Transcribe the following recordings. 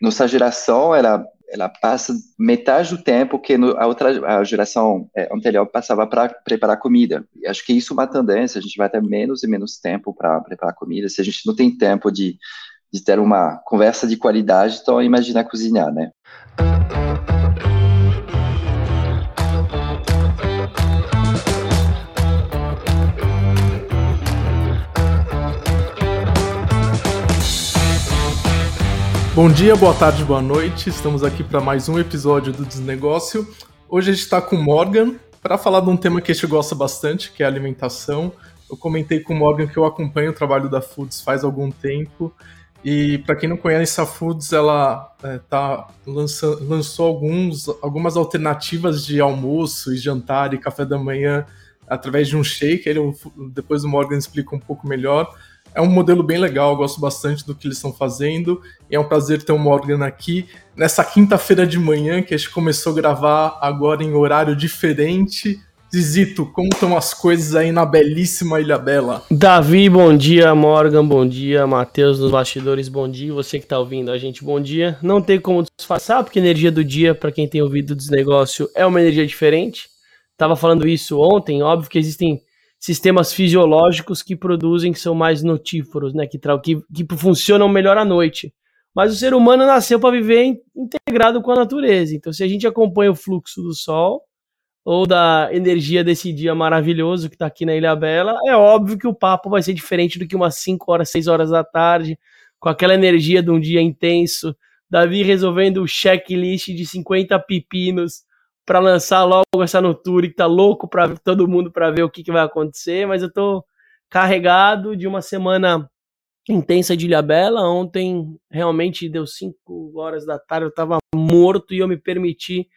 nossa geração, ela, ela passa metade do tempo que no, a outra a geração é, anterior passava para preparar comida. E acho que isso é uma tendência, a gente vai ter menos e menos tempo para preparar comida. Se a gente não tem tempo de, de ter uma conversa de qualidade, então imagina cozinhar, né? Bom dia, boa tarde, boa noite. Estamos aqui para mais um episódio do Desnegócio. Hoje a gente está com o Morgan para falar de um tema que a gente gosta bastante, que é alimentação. Eu comentei com o Morgan que eu acompanho o trabalho da Foods faz algum tempo. E para quem não conhece a Foods, ela é, tá, lançou alguns, algumas alternativas de almoço e jantar e café da manhã através de um shake. Ele, depois o Morgan explica um pouco melhor. É um modelo bem legal, eu gosto bastante do que eles estão fazendo. E é um prazer ter o Morgan aqui nessa quinta-feira de manhã que a gente começou a gravar agora em horário diferente. Zizito, como estão as coisas aí na belíssima Ilha Bela? Davi, bom dia. Morgan, bom dia. Matheus nos bastidores, bom dia. Você que está ouvindo a gente, bom dia. Não tem como disfarçar, porque a energia do dia, para quem tem ouvido o negócio, é uma energia diferente. Tava falando isso ontem, óbvio que existem sistemas fisiológicos que produzem, que são mais notíferos, né? Que, que, que funcionam melhor à noite. Mas o ser humano nasceu para viver integrado com a natureza. Então, se a gente acompanha o fluxo do Sol ou da energia desse dia maravilhoso que está aqui na Ilha Bela, é óbvio que o papo vai ser diferente do que umas 5 horas, 6 horas da tarde, com aquela energia de um dia intenso. Davi resolvendo o checklist de 50 pepinos para lançar logo essa Noture que tá louco para todo mundo para ver o que, que vai acontecer, mas eu tô carregado de uma semana intensa de Ilhabela. Ontem realmente deu 5 horas da tarde, eu tava morto e eu me permiti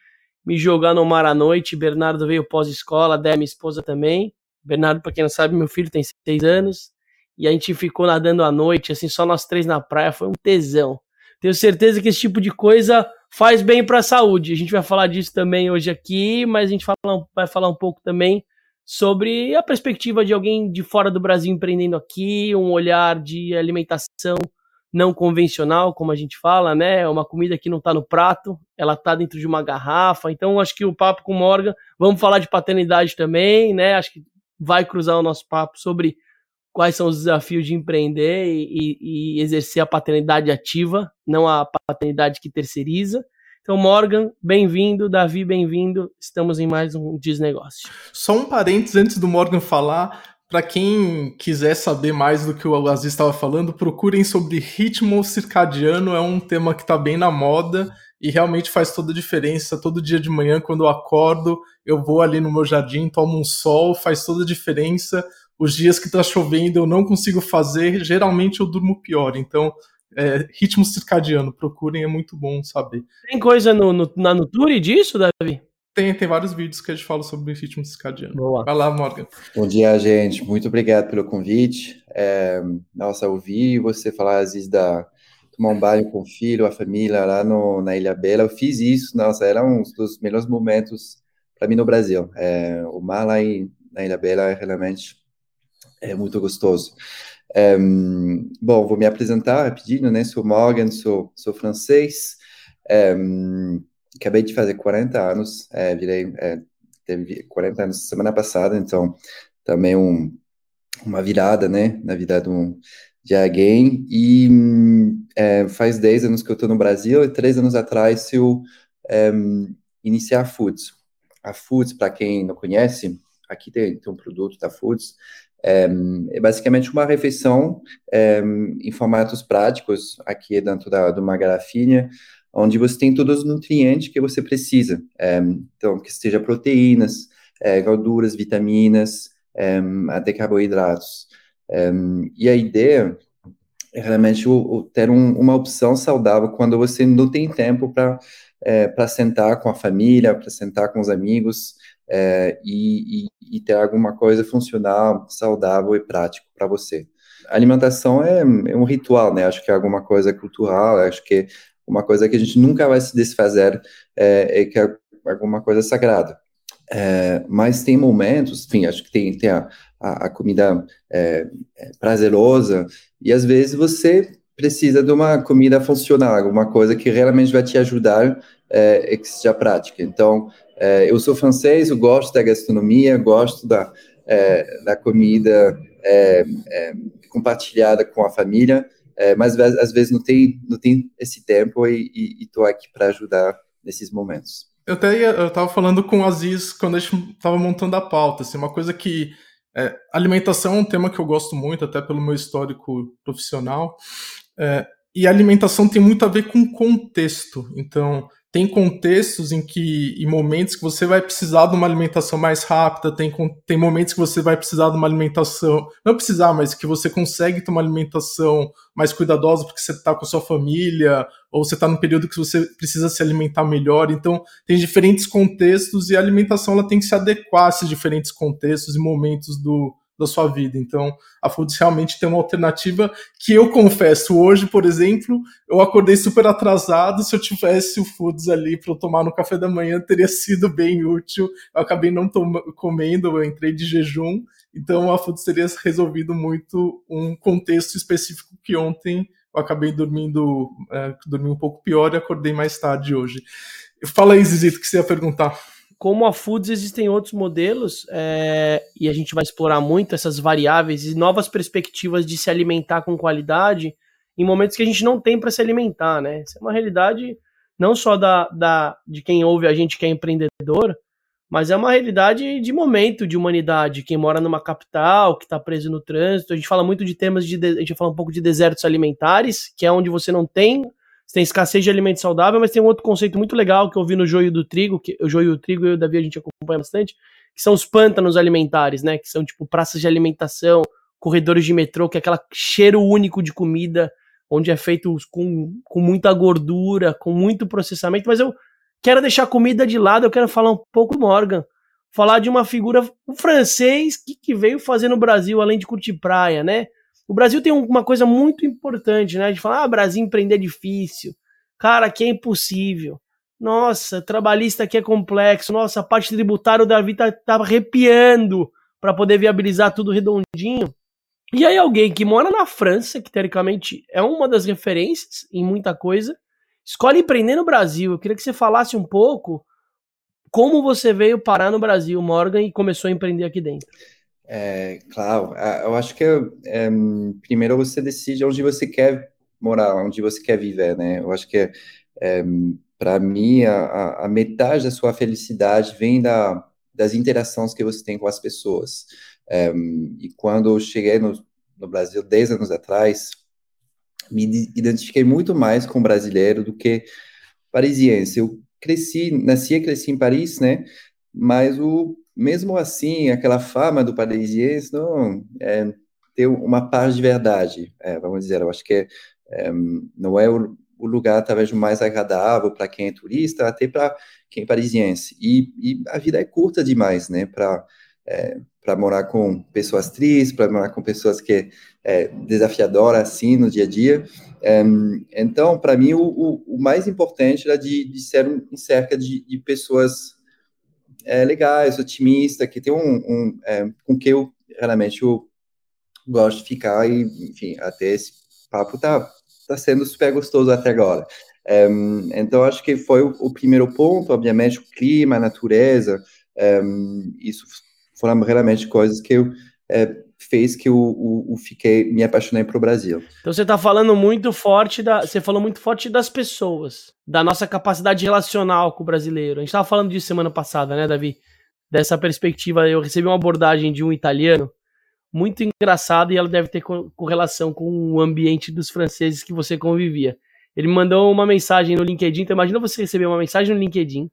me jogar no mar à noite. Bernardo veio pós-escola, Dé, minha esposa também. Bernardo, para quem não sabe, meu filho tem 6 anos. E a gente ficou nadando à noite, assim, só nós três na praia, foi um tesão. Tenho certeza que esse tipo de coisa faz bem para a saúde. A gente vai falar disso também hoje aqui, mas a gente fala, vai falar um pouco também sobre a perspectiva de alguém de fora do Brasil empreendendo aqui, um olhar de alimentação não convencional, como a gente fala, né? É uma comida que não está no prato, ela está dentro de uma garrafa. Então, acho que o papo com o Morgan, vamos falar de paternidade também, né? Acho que vai cruzar o nosso papo sobre quais são os desafios de empreender e, e, exercer a paternidade ativa, não a paternidade que terceiriza. Então, Morgan, bem-vindo, Davi, bem-vindo. Estamos em mais um Desnegócio. Só um parênteses antes do Morgan falar. Para quem quiser saber mais do que o Aziz estava falando, procurem sobre ritmo circadiano, é um tema que está bem na moda e realmente faz toda a diferença. Todo dia de manhã, quando eu acordo, eu vou ali no meu jardim, tomo um sol, faz toda a diferença os dias que está chovendo eu não consigo fazer, geralmente eu durmo pior. Então, é, ritmo circadiano, procurem, é muito bom saber. Tem coisa no, no, na Nuturi disso, Davi? Tem, tem vários vídeos que a gente fala sobre ritmo circadiano. Boa. Vai lá, Morgan. Bom dia, gente. Muito obrigado pelo convite. É, nossa, ouvir você falar às vezes da tomar um banho com o filho, a família lá no, na Ilha Bela. Eu fiz isso, nossa, era um dos melhores momentos para mim no Brasil. É, o mar lá em, na Ilha Bela é realmente é muito gostoso. Um, bom, vou me apresentar rapidinho, né? Sou Morgan, sou, sou francês, um, acabei de fazer 40 anos, é, virei, é, teve 40 anos semana passada, então também um, uma virada, né, na vida de, um, de alguém, e é, faz 10 anos que eu estou no Brasil, e 3 anos atrás eu é, iniciei a Foods. A Foods, para quem não conhece, aqui tem, tem um produto da Foods, é, é basicamente uma refeição é, em formatos práticos, aqui dentro da, de uma garrafinha, onde você tem todos os nutrientes que você precisa. É, então, que seja proteínas, é, gorduras, vitaminas, é, até carboidratos. É, e a ideia é realmente o, o ter um, uma opção saudável quando você não tem tempo para para sentar com a família, para sentar com os amigos, é, e, e, e, ter alguma coisa funcional, saudável e prático para você. A alimentação é, é, um ritual, né? Acho que é alguma coisa cultural, acho que é uma coisa que a gente nunca vai se desfazer, é, é que é alguma coisa sagrada. É, mas tem momentos, enfim, acho que tem, tem a, a, a comida é, é, prazerosa, e às vezes você precisa de uma comida funcional, alguma coisa que realmente vai te ajudar é, que seja prática. Então, é, eu sou francês, eu gosto da gastronomia, gosto da, é, da comida é, é, compartilhada com a família, é, mas às vezes não tem, não tem esse tempo e estou aqui para ajudar nesses momentos. Eu até ia, eu estava falando com o Aziz quando a gente estava montando a pauta, assim, uma coisa que é, alimentação é um tema que eu gosto muito, até pelo meu histórico profissional, é, e alimentação tem muito a ver com contexto. Então, tem contextos em que, em momentos que você vai precisar de uma alimentação mais rápida, tem, tem momentos que você vai precisar de uma alimentação, não precisar, mas que você consegue ter uma alimentação mais cuidadosa porque você está com a sua família, ou você está num período que você precisa se alimentar melhor. Então, tem diferentes contextos e a alimentação ela tem que se adequar a esses diferentes contextos e momentos do, da sua vida. Então, a Foods realmente tem uma alternativa que eu confesso, hoje, por exemplo, eu acordei super atrasado, se eu tivesse o Foods ali para eu tomar no café da manhã, teria sido bem útil. Eu acabei não comendo, eu entrei de jejum, então a Foods teria resolvido muito um contexto específico que ontem eu acabei dormindo, é, dormi um pouco pior e acordei mais tarde hoje. Fala aí, Zizito, o que você ia perguntar como a Foods existem outros modelos é, e a gente vai explorar muito essas variáveis e novas perspectivas de se alimentar com qualidade em momentos que a gente não tem para se alimentar, né? Isso é uma realidade não só da, da, de quem ouve a gente que é empreendedor, mas é uma realidade de momento de humanidade. Quem mora numa capital, que está preso no trânsito, a gente fala muito de temas de, a gente fala um pouco de desertos alimentares, que é onde você não tem você tem escassez de alimento saudável, mas tem um outro conceito muito legal que eu vi no joio do trigo, que o joio do trigo e o Davi a gente acompanha bastante, que são os pântanos alimentares, né? Que são tipo praças de alimentação, corredores de metrô, que é aquele cheiro único de comida, onde é feito com, com muita gordura, com muito processamento. Mas eu quero deixar a comida de lado, eu quero falar um pouco do Morgan. Falar de uma figura, francês que, que veio fazer no Brasil, além de curtir praia, né? O Brasil tem uma coisa muito importante, né? De falar, ah, Brasil empreender é difícil. Cara, aqui é impossível. Nossa, trabalhista aqui é complexo. Nossa, a parte tributária o Davi tá, tá arrepiando para poder viabilizar tudo redondinho. E aí alguém que mora na França, que teoricamente é uma das referências em muita coisa, escolhe empreender no Brasil. Eu queria que você falasse um pouco como você veio parar no Brasil, Morgan, e começou a empreender aqui dentro. É, claro, eu acho que é, primeiro você decide onde você quer morar, onde você quer viver, né? Eu acho que é, para mim a, a, metade da sua felicidade vem da, das interações que você tem com as pessoas. É, e quando eu cheguei no, no Brasil 10 anos atrás, me identifiquei muito mais com brasileiro do que parisiense. Eu cresci, nasci e cresci em Paris, né? Mas o mesmo assim, aquela fama do parisiense não é, tem uma parte de verdade, é, vamos dizer. Eu acho que é, não é o, o, lugar talvez mais agradável para quem é turista, até para quem é parisiense. E, e, a vida é curta demais, né? Para é, para morar com pessoas tristes, para morar com pessoas que é desafiadoras assim no dia a dia. É, então, para mim, o, o, o, mais importante era de, de ser um, cerca de, de pessoas é, legais, otimista, que tem um, um é, com que eu realmente eu gosto de ficar e, enfim, até esse papo tá, tá sendo super gostoso até agora. É, então, acho que foi o, o, primeiro ponto, obviamente, o clima, a natureza, é, isso foram realmente coisas que eu é, fez que eu, eu, fiquei me apaixonei pro Brasil. Então você está falando muito forte da, você falou muito forte das pessoas, da nossa capacidade relacional com o brasileiro. A gente estava falando disso semana passada, né, Davi? Dessa perspectiva, eu recebi uma abordagem de um italiano muito engraçada e ela deve ter correlação com o ambiente dos franceses que você convivia. Ele mandou uma mensagem no LinkedIn, então imagina você receber uma mensagem no LinkedIn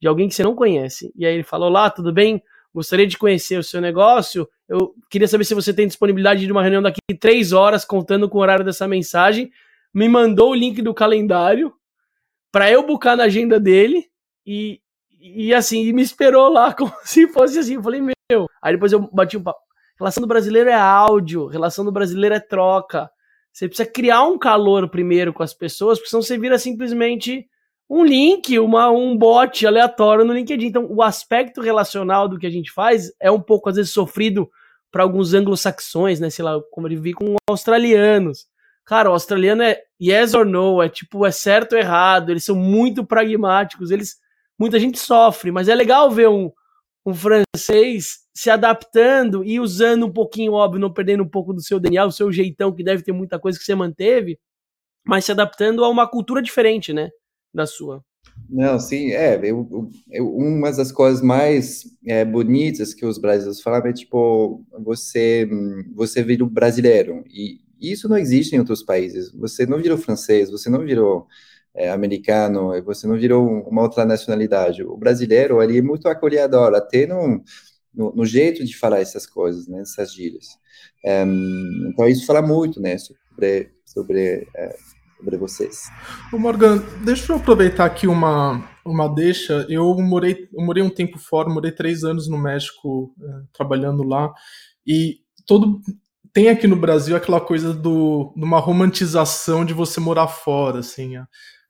de alguém que você não conhece. E aí ele falou: "Olá, tudo bem? Gostaria de conhecer o seu negócio. Eu queria saber se você tem disponibilidade de uma reunião daqui três horas, contando com o horário dessa mensagem. Me mandou o link do calendário para eu buscar na agenda dele e, e assim, me esperou lá como se fosse assim. Eu falei, meu. Aí depois eu bati um papo. Relação do brasileiro é áudio, relação do brasileiro é troca. Você precisa criar um calor primeiro com as pessoas, porque senão você vira simplesmente um link, uma, um bot aleatório no LinkedIn. Então, o aspecto relacional do que a gente faz é um pouco, às vezes, sofrido para alguns anglo-saxões, né? Sei lá, como eu vi com australianos. Cara, o australiano é yes or no, é tipo, é certo ou errado, eles são muito pragmáticos, eles. Muita gente sofre, mas é legal ver um, um francês se adaptando e usando um pouquinho, óbvio, não perdendo um pouco do seu DNA, o seu jeitão, que deve ter muita coisa que você manteve, mas se adaptando a uma cultura diferente, né? Da sua. Não, sim, é. Eu, eu, uma das coisas mais é, bonitas que os brasileiros falam é tipo, você, você vira o brasileiro. E isso não existe em outros países. Você não virou francês, você não virou é, americano, você não virou uma outra nacionalidade. O brasileiro, ele é muito acolhedor, até no, no, no jeito de falar essas coisas, né, essas gírias. É, então, isso fala muito, né, sobre, sobre é, sobre vocês. Ô Morgan, deixa eu aproveitar aqui uma, uma deixa. Eu morei, eu morei um tempo fora, morei três anos no México, é, trabalhando lá, e todo tem aqui no Brasil aquela coisa do, de uma romantização de você morar fora, assim.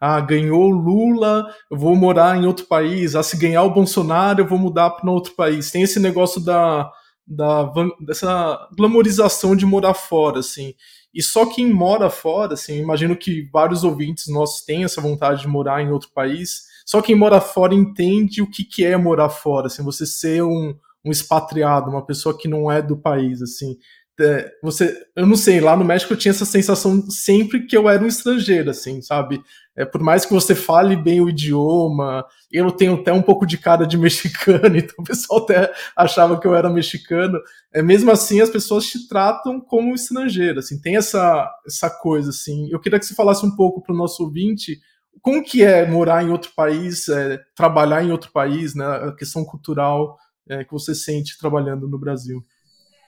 Ah, ganhou Lula, eu vou morar em outro país. Ah, se ganhar o Bolsonaro, eu vou mudar para outro país. Tem esse negócio da, da dessa glamorização de morar fora, assim. E só quem mora fora, assim, imagino que vários ouvintes nossos têm essa vontade de morar em outro país. Só quem mora fora entende o que, que é morar fora, assim, você ser um, um expatriado, uma pessoa que não é do país, assim. É, você, eu não sei, lá no México eu tinha essa sensação sempre que eu era um estrangeiro, assim, sabe? É, por mais que você fale bem o idioma, eu tenho até um pouco de cara de mexicano, então o pessoal até achava que eu era mexicano. É, mesmo assim, as pessoas te tratam como estrangeiro, assim, tem essa, essa coisa, assim. Eu queria que você falasse um pouco para o nosso ouvinte como que é morar em outro país, é, trabalhar em outro país, né, a questão cultural é, que você sente trabalhando no Brasil.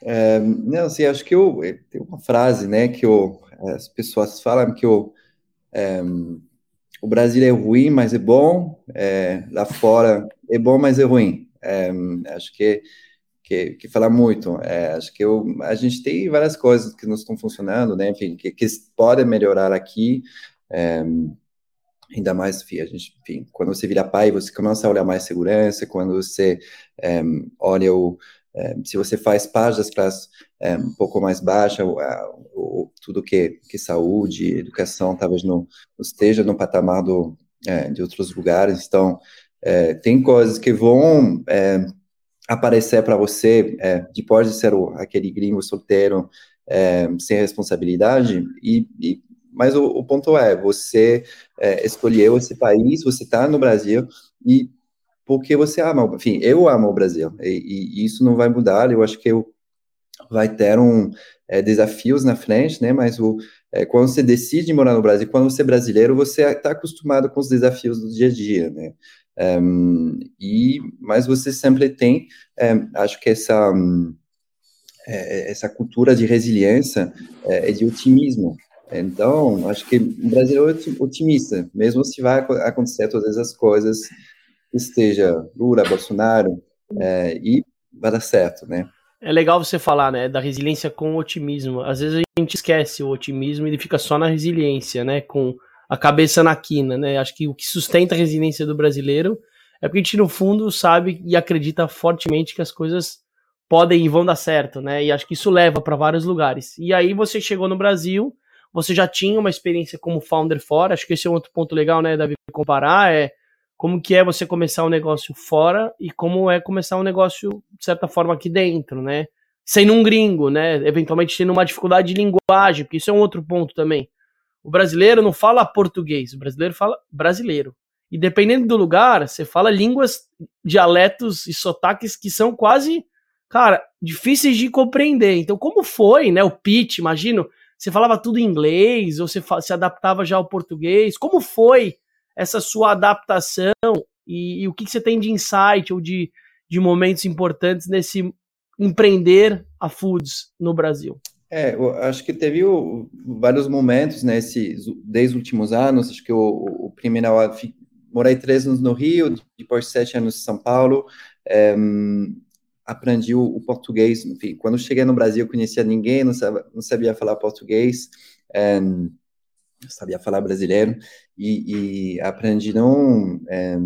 É, não, assim, acho que eu, tem uma frase, né, que eu, as pessoas falam que eu, é, o Brasil é ruim, mas é bom, é, lá fora é bom, mas é ruim. Acho que, que, que fala muito. Acho que eu, a gente tem várias coisas que não estão funcionando, né, enfim, que, que podem melhorar aqui, ainda mais, a gente, enfim, quando você vira pai, você começa a olhar mais segurança, quando você olha o se você faz páginas para é, um pouco mais baixa, o, o, tudo que, que saúde, educação, talvez não, não esteja no patamar do, é, de outros lugares. Então, é, tem coisas que vão é, aparecer para você é, depois de ser o, aquele gringo solteiro sem responsabilidade. E, e mas o, o, ponto é, você escolheu esse país, você está no Brasil e porque você ama, enfim, eu amo o Brasil, e, e isso não vai mudar, eu acho que eu vai ter um é, desafios na frente, né, mas o, é, quando você decide morar no Brasil, quando você é brasileiro, você está acostumado com os desafios do dia a dia, né, um, e, mas você sempre tem, é, acho que essa, é, essa cultura de resiliência é, de otimismo, então, acho que o Brasil é otimista, mesmo se vai acontecer todas as coisas esteja Lula, Bolsonaro, é, e vai dar certo, né? É legal você falar, né, da resiliência com otimismo. Às vezes a gente esquece o otimismo e ele fica só na resiliência, né, com a cabeça na quina, né? Acho que o que sustenta a resiliência do brasileiro é porque a gente no fundo sabe e acredita fortemente que as coisas podem e vão dar certo, né? E acho que isso leva para vários lugares. E aí você chegou no Brasil, você já tinha uma experiência como founder fora, acho que esse é um outro ponto legal, né, Davi, comparar, é como que é você começar um negócio fora e como é começar um negócio, de certa forma, aqui dentro, né? Sendo um gringo, né? Eventualmente tendo uma dificuldade de linguagem, porque isso é um outro ponto também. O brasileiro não fala português, o brasileiro fala brasileiro. E dependendo do lugar, você fala línguas, dialetos e sotaques que são quase, cara, difíceis de compreender. Então, como foi, né? O pitch, imagino, você falava tudo em inglês ou você se adaptava já ao português? Como foi essa sua adaptação e, e o que, que, você tem de insight ou de, de momentos importantes nesse empreender a foods no Brasil? É, eu acho que teve o, vários momentos, né, esses, desde os últimos anos, acho que o, o primeiro, morei três anos no Rio, depois sete anos em São Paulo, é, aprendi o, o, português, enfim, quando cheguei no Brasil, conhecia ninguém, não sabia, não sabia falar português, é, sabia falar brasileiro e, e aprendi não é,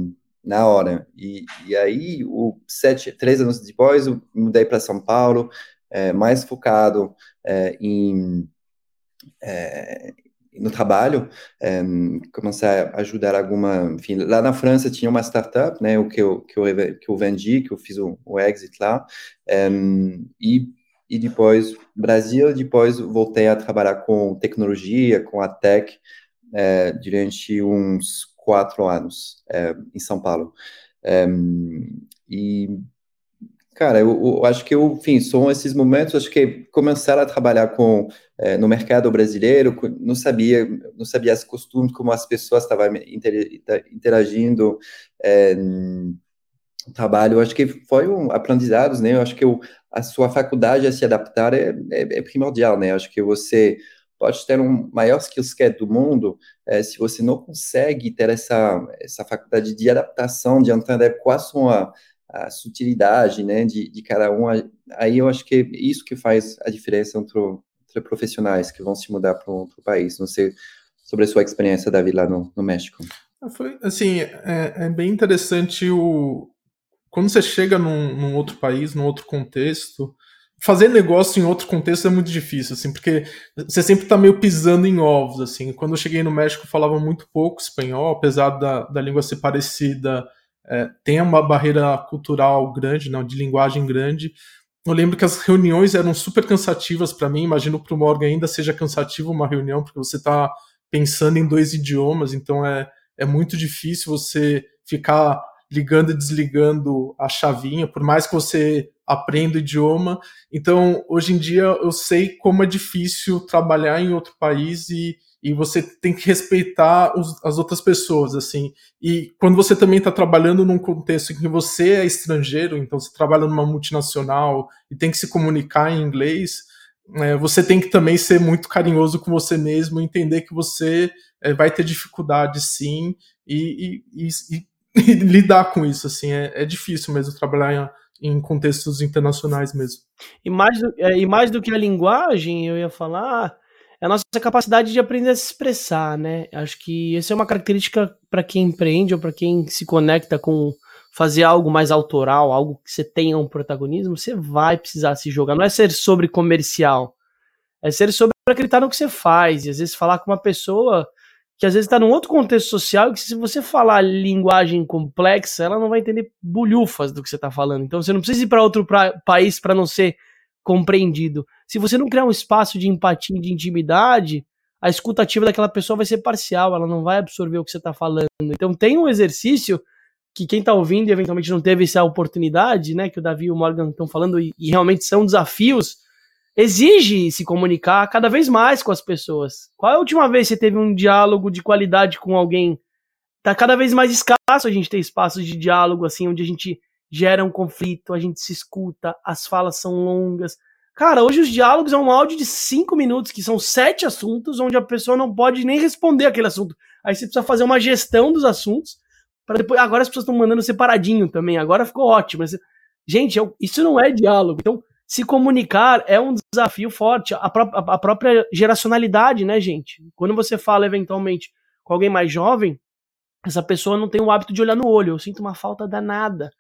na hora. E, e aí, o sete, três anos depois, eu mudei para São Paulo, é, mais focado é, em, é, no trabalho, é, começar a ajudar alguma, enfim, lá na França tinha uma startup, né, o que eu, que eu, que eu vendi, que eu fiz o, o exit lá, é, e, e depois Brasil, depois voltei a trabalhar com tecnologia, com a tech, é, durante uns quatro anos é, em São Paulo. É, e Cara, eu, eu, acho que eu, enfim, são esses momentos, acho que começar a trabalhar com é, no mercado brasileiro, não sabia, não sabia as costumes, como as pessoas estavam interagindo é, trabalho. Eu acho que foi um aprendizado, né? Eu acho que eu, a sua faculdade a se adaptar é, é, é primordial, né? Eu acho que você pode ter um maior skill set do mundo, é, se você não consegue ter essa essa faculdade de adaptação, de entender quais são a a sutilidade, né, de, de cada um. Aí eu acho que é isso que faz a diferença entre, entre profissionais que vão se mudar para o país. Não sei sobre a sua experiência, Davi, lá no, no México. Ah, foi, assim, é, é, bem interessante o... Quando você chega num, num outro país, num outro contexto, fazer negócio em outro contexto é muito difícil, assim, porque você sempre tá meio pisando em ovos, assim. Quando eu cheguei no México, falava muito pouco espanhol, apesar da, da língua ser parecida é, tem uma barreira cultural grande, não, de linguagem grande. Eu lembro que as reuniões eram super cansativas para mim. Imagino para o Morgan ainda seja cansativo uma reunião, porque você está pensando em dois idiomas, então é, é muito difícil você ficar ligando e desligando a chavinha, por mais que você aprenda o idioma. Então, hoje em dia, eu sei como é difícil trabalhar em outro país e, e você tem que respeitar os, as outras pessoas, assim. E quando você também está trabalhando num contexto em que você é estrangeiro, então você trabalha numa multinacional e tem que se comunicar em inglês, é, você tem que também ser muito carinhoso com você mesmo, entender que você é, vai ter dificuldade, sim, e, e, e, lidar com isso, assim. É, é difícil mesmo trabalhar em, em, contextos internacionais mesmo. E mais, do, é, e mais do que a linguagem, eu ia falar é a nossa capacidade de aprender a se expressar, né? Acho que essa é uma característica para quem empreende ou para quem se conecta com fazer algo mais autoral, algo que você tenha um protagonismo, você vai precisar se jogar. Não é ser sobre comercial, é ser sobre acreditar no que você faz. E às vezes falar com uma pessoa que às vezes está num outro contexto social que se você falar linguagem complexa, ela não vai entender bulhufas do que você está falando. Então você não precisa ir para outro pra, país para não ser compreendido. Se você não criar um espaço de empatia, de intimidade, a escutativa daquela pessoa vai ser parcial, ela não vai absorver o que você está falando. Então tem um exercício que quem está ouvindo e eventualmente não teve essa oportunidade, né, que o Davi e o Morgan estão falando, e, e realmente são desafios, exige se comunicar cada vez mais com as pessoas. Qual é a última vez que você teve um diálogo de qualidade com alguém? Tá cada vez mais escasso a gente ter espaços de diálogo assim, onde a gente gera um conflito, a gente se escuta, as falas são longas. Cara, hoje os diálogos é um áudio de cinco minutos, que são sete assuntos, onde a pessoa não pode nem responder aquele assunto. Aí você precisa fazer uma gestão dos assuntos, para depois. Agora as pessoas estão mandando separadinho também, agora ficou ótimo. Gente, isso não é diálogo. Então, se comunicar é um desafio forte. A, pró a própria geracionalidade, né, gente? Quando você fala eventualmente com alguém mais jovem, essa pessoa não tem o hábito de olhar no olho. Eu sinto uma falta danada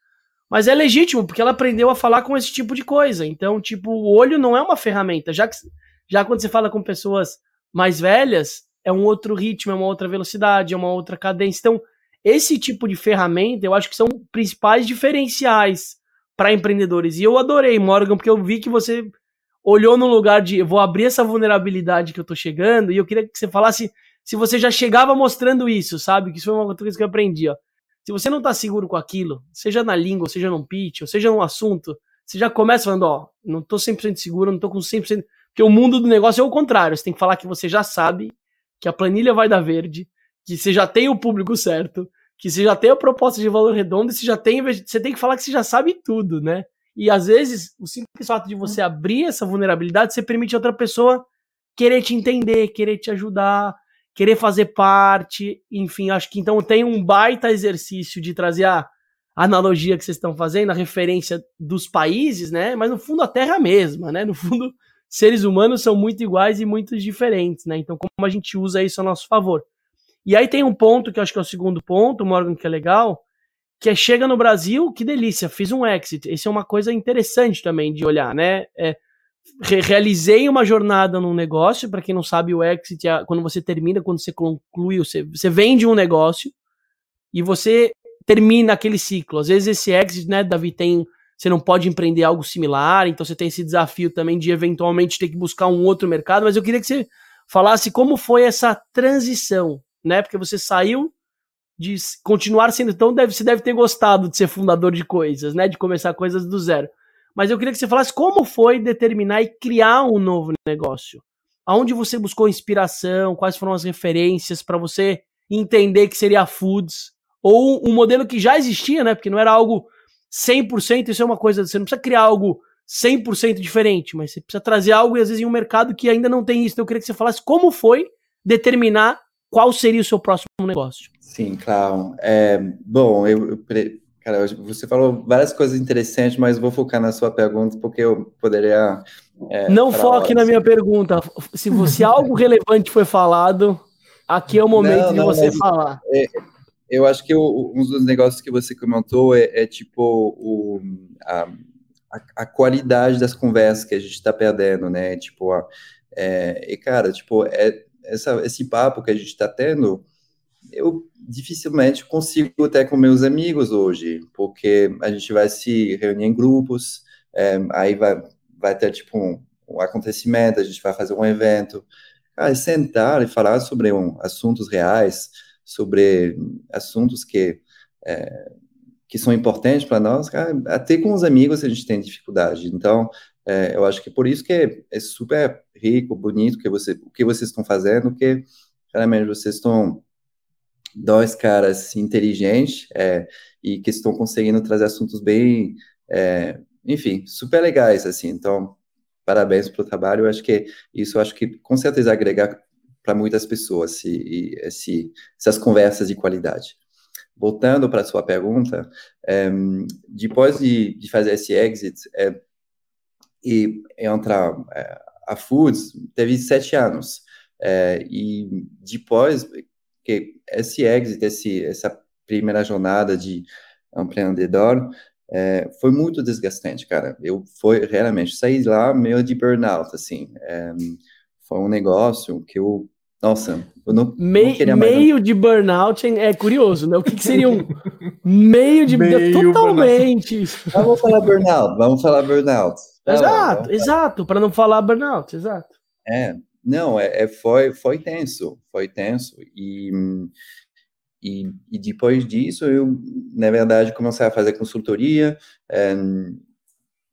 mas é legítimo, porque ela aprendeu a falar com esse tipo de coisa. Então, tipo, o olho não é uma ferramenta. Já, que, já quando você fala com pessoas mais velhas, é um outro ritmo, é uma outra velocidade, é uma outra cadência. Então, esse tipo de ferramenta, eu acho que são principais diferenciais para empreendedores. E eu adorei, Morgan, porque eu vi que você olhou no lugar de vou abrir essa vulnerabilidade que eu tô chegando, e eu queria que você falasse se você já chegava mostrando isso, sabe? Que isso foi uma coisa que eu aprendi, ó. Se você não está seguro com aquilo, seja na língua, seja num pitch, ou seja num assunto, você já começa falando, ó, não estou 100% seguro, não estou com 100%... Porque o mundo do negócio é o contrário, você tem que falar que você já sabe, que a planilha vai dar verde, que você já tem o público certo, que você já tem a proposta de valor redondo, e você já tem, você tem que falar que você já sabe tudo, né? E às vezes, o simples fato de você abrir essa vulnerabilidade, você permite a outra pessoa querer te entender, querer te ajudar, querer fazer parte, enfim, acho que então tem um baita exercício de trazer a analogia que vocês estão fazendo, a referência dos países, né? Mas no fundo a Terra é a mesma, né? No fundo, seres humanos são muito iguais e muito diferentes, né? Então, como a gente usa isso a nosso favor? E aí tem um ponto que eu acho que é o segundo ponto, Morgan, que é legal, que é chega no Brasil, que delícia, fiz um exit. Isso é uma coisa interessante também de olhar, né? É, re realizei uma jornada num negócio. Para quem não sabe, o exit é quando você termina, quando você conclui, você, você vende um negócio e você termina aquele ciclo. Às vezes esse exit, né, Davi, tem você não pode empreender algo similar, então você tem esse desafio também de eventualmente ter que buscar um outro mercado, mas eu queria que você falasse como foi essa transição, né? Porque você saiu de continuar sendo, então deve, você deve ter gostado de ser fundador de coisas, né? De começar coisas do zero. Mas eu queria que você falasse como foi determinar e criar um novo negócio. Aonde você buscou inspiração, quais foram as referências para você entender que seria a Foods, ou um modelo que já existia, né? Porque não era algo 100%, isso é uma coisa, você não precisa criar algo 100% diferente, mas você precisa trazer algo, e às vezes, em um mercado que ainda não tem isso. Então, eu queria que você falasse como foi determinar qual seria o seu próximo negócio. Sim, claro. É, bom, eu, eu, cara, você falou várias coisas interessantes, mas vou focar na sua pergunta, porque eu poderia. É, não foque na minha pergunta. Se você algo relevante foi falado, aqui é o momento não, de você falar. É, eu acho que um dos negócios que você comentou é, é tipo o, a, a, qualidade das conversas que a gente está perdendo, né? Tipo, a, é, e cara, tipo, é, essa, esse papo que a gente está tendo, eu dificilmente consigo ter com meus amigos hoje, porque a gente vai se reunir em grupos, é, aí vai, vai ter tipo um, um, acontecimento, a gente vai fazer um evento, cara, sentar e falar sobre um, assuntos reais, sobre assuntos que é, que são importantes para nós, até com os amigos a gente tem dificuldade. Então, é, eu acho que por isso que é, super rico, bonito que você, o que vocês estão fazendo, que realmente vocês estão dois caras inteligentes é, e que estão conseguindo trazer assuntos bem, é, enfim, super legais, assim. Então, parabéns pelo trabalho. Eu acho que isso, acho que com certeza agrega para muitas pessoas e, esse, essas conversas de qualidade voltando para a sua pergunta, é, depois de, de, fazer esse exit é, e entrar é, a Foods, teve sete anos. É, e depois que esse exit, esse, essa primeira jornada de empreendedor, é, foi muito desgastante, cara. Eu foi realmente saí lá meio de burnout, assim. É, foi um negócio que eu nossa, eu não, Me, não queria mais. Meio de burnout é curioso, né? O que, que seria um meio de meio totalmente. Burnout. Vamos falar burnout, vamos falar burnout. Exato, exato, para não falar burnout, exato. É, não, é, é, foi, foi tenso, foi tenso. E, e, e, depois disso, eu, na verdade, comecei a fazer consultoria. É,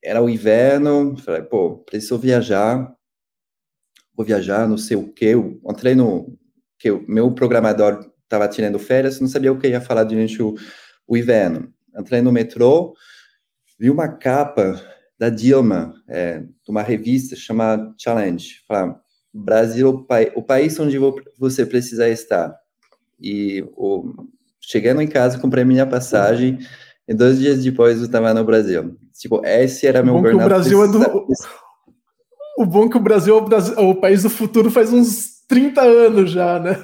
era o inverno, falei, pô, preciso viajar, vou viajar, não sei o que. Eu entrei no. que o meu programador estava tirando férias, não sabia o que ia falar durante o, o inverno. Entrei no metrô, vi uma capa da Dilma, é, de uma revista chamada Challenge. Fala, Brasil, o, o país onde você precisa estar. E o, chegando em casa, comprei minha passagem. E dois dias depois eu estava no Brasil. Tipo, esse era meu burnout. O Brasil é do, o bom que o Brasil é o, Brasil, é o país do futuro faz uns 30 anos já, né?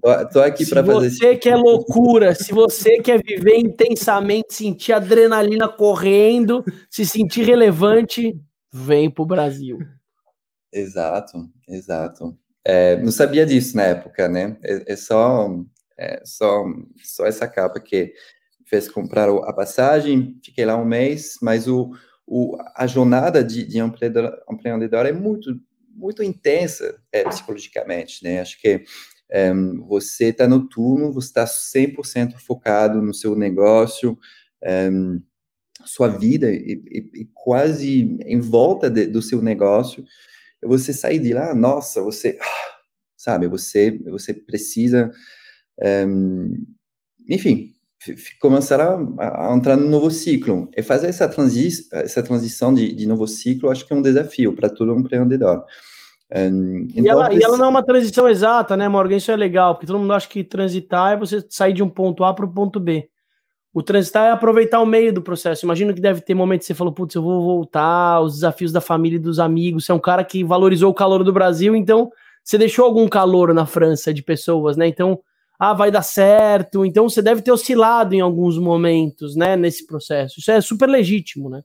Tô, tô aqui para fazer. Se você quer loucura, se você quer viver intensamente, sentir adrenalina correndo, se sentir relevante, vem pro Brasil. Exato, exato. É, não sabia disso na época, né? É, é só, é só, só essa capa que fez comprar a passagem. Fiquei lá um mês, mas o o, a jornada de, de empreendedor, empreendedor, é muito, muito intensa é, psicologicamente, né? Acho que é, você está no turno, você está 100% focado no seu negócio, é, sua vida e, e, e, quase em volta de, do seu negócio, você sair de lá, nossa, você, sabe, você, você precisa, é, enfim, começaram a, a, entrar no novo ciclo. E fazer essa, transi essa transição de, de novo ciclo, acho que é um desafio para todo empreendedor. Um, então, e, ela, e, ela, não é uma transição exata, né, Morgan? Isso é legal, porque todo mundo acha que transitar é você sair de um ponto A para o ponto B. O transitar é aproveitar o meio do processo. Imagino que deve ter momentos que você falou, putz, eu vou voltar, os desafios da família e dos amigos. Você é um cara que valorizou o calor do Brasil, então você deixou algum calor na França de pessoas, né? Então, ah, vai dar certo. Então você deve ter oscilado em alguns momentos, né, nesse processo. Isso é super legítimo, né?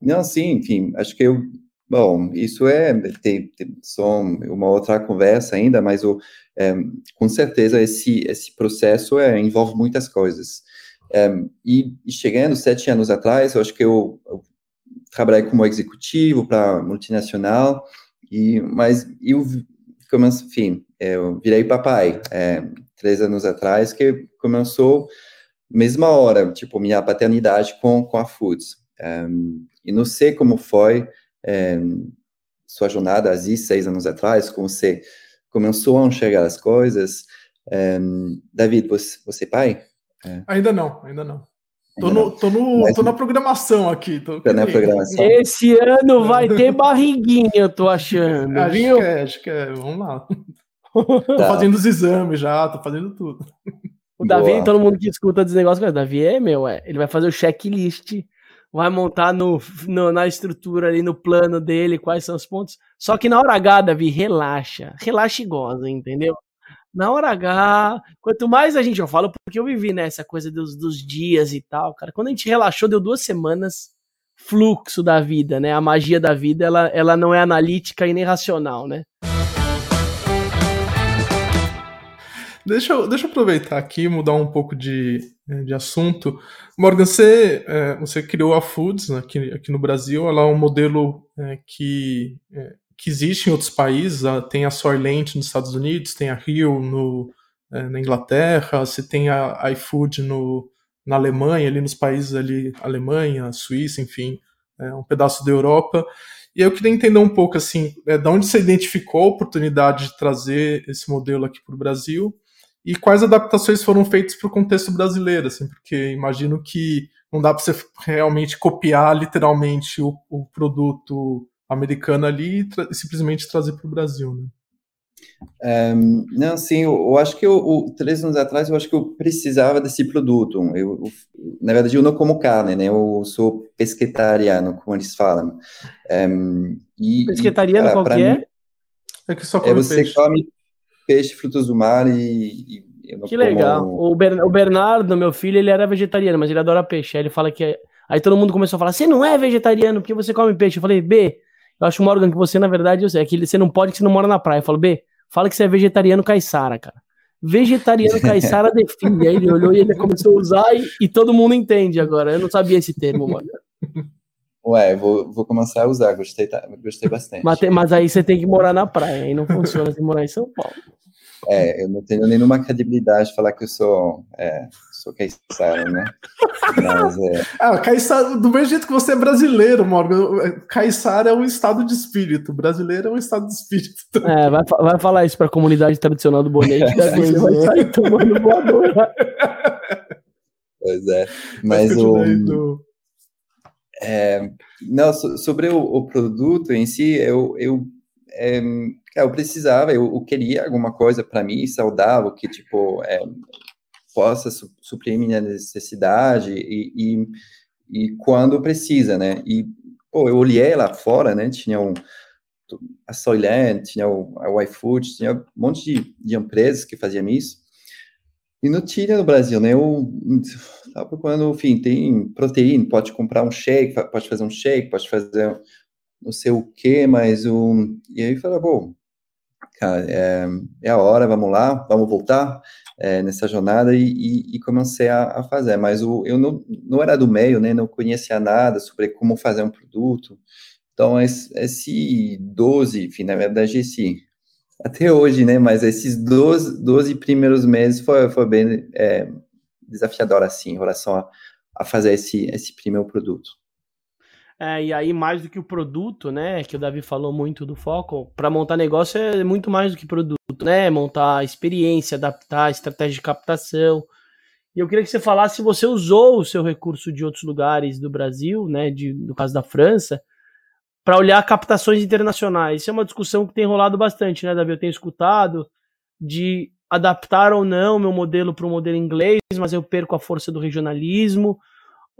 Não, sim, enfim, acho que eu, bom, isso é, tem, tem só uma outra conversa ainda, mas o, é, com certeza esse, esse processo é, envolve muitas coisas. É, e, e, chegando sete anos atrás, eu acho que eu, eu trabalhei como executivo para multinacional, e, mas eu, enfim, eu virei papai é, três anos atrás, que começou mesma hora, tipo, minha paternidade com, com a Foods. Um, e não sei como foi um, sua jornada, há seis anos atrás, como você começou a enxergar as coisas. Um, David, você, você é pai? É. Ainda não, ainda não. Tô, no, tô, no, Mas, tô na programação aqui. Tô tá na programação. Esse ano vai ter barriguinha, eu tô achando. Acho viu? que é, acho que é. Vamos lá. Tá. Tô fazendo os exames já, tô fazendo tudo. O Davi, Boa. todo mundo que escuta desse negócio, o Davi é meu, é. Ele vai fazer o checklist, vai montar no, no, na estrutura ali, no plano dele, quais são os pontos. Só que na hora H, Davi, relaxa. Relaxa e goza, entendeu? Na hora H, quanto mais a gente, eu falo porque eu vivi né, coisa dos, dos dias e tal, cara. Quando a gente relaxou, deu duas semanas, fluxo da vida, né? A magia da vida, ela, ela não é analítica e nem racional, né? Deixa eu, deixa eu aproveitar aqui mudar um pouco de, é, de assunto. Morgan, você, é, você criou a Foods aqui, aqui no Brasil. Ela é um modelo é, que, é, que existe em outros países. Tem a Soylent nos Estados Unidos, tem a Rio no, na Inglaterra, você tem a iFood no, na Alemanha, ali nos países ali, Alemanha, Suíça, enfim, é, um pedaço da Europa. E eu queria entender um pouco assim, é, de onde você identificou a oportunidade de trazer esse modelo aqui para o Brasil e quais adaptações foram feitas para o contexto brasileiro, assim, porque imagino que não dá para você realmente copiar literalmente o, o produto americano ali e tra simplesmente trazer para o Brasil, né? Um, não, sim, eu, eu, acho que eu, eu, três anos atrás eu acho que eu precisava desse produto. Eu, eu, na verdade, eu não como carne, né? Eu sou pesquetariano, como eles falam. Um, e, pesquetariano e, qual que é? É que só come é você peixe. come peixe, frutos do mar e. e que legal. O, o Bernardo, meu filho, ele era vegetariano, mas ele adora peixe. Aí ele fala que. Aí todo mundo começou a falar: você não é vegetariano porque você come peixe. Eu falei: B, eu acho, Morgan, que você, na verdade, eu sei, é que você não pode que você não mora na praia. Eu falo: B, fala que você é vegetariano caiçara, cara. Vegetariano caiçara define. Aí ele olhou e ele começou a usar e, e todo mundo entende agora. Eu não sabia esse termo, Morgan. Ué, vou, vou começar a usar, gostei, tá, gostei bastante. Mas, mas, aí você tem que morar na praia, aí não funciona se morar em São Paulo. É, eu não tenho nenhuma credibilidade de falar que eu sou, é, sou caiçara, né? Mas, é... Ah, caiçara, do mesmo jeito que você é brasileiro, Morgan, caiçara é um estado de espírito, brasileiro é um estado de espírito. É, vai, vai falar isso para a comunidade tradicional do Bonete, que ele vai sair tomando voadora. Pois é, mas o... É, não, sobre o, o, produto em si, eu, eu é, eu precisava, eu, eu queria alguma coisa para mim saudável que tipo é, possa su suprir minha necessidade e, e, e, quando precisa, né? E pô, eu olhei lá fora, né? Tinha um a Soylent, tinha o, a iFood, tinha um monte de, de empresas que faziam isso. E não tinha no Brasil, né? Eu estava procurando, enfim, tem proteína, pode comprar um shake, pode fazer um shake, pode fazer não sei o que, mas um. E aí fala, bom, cara, é, é, a hora, vamos lá, vamos voltar é, nessa jornada e, e, e comecei a, a, fazer. Mas o, eu não, não era do meio, né? Não conhecia nada sobre como fazer um produto. Então, esse 12, enfim, na verdade, esse até hoje, né? Mas esses 12, 12 primeiros meses foi, foi bem é, desafiador, assim, em relação a, a fazer esse, esse primeiro produto. É, e aí, mais do que o produto, né? Que o Davi falou muito do foco, para montar negócio é muito mais do que produto, né? Montar experiência, adaptar estratégia de captação. E eu queria que você falasse se você usou o seu recurso de outros lugares do Brasil, né? De, no caso da França, para olhar captações internacionais. Isso é uma discussão que tem rolado bastante, né, Davi? Eu tenho escutado de adaptar ou não meu modelo para o modelo inglês, mas eu perco a força do regionalismo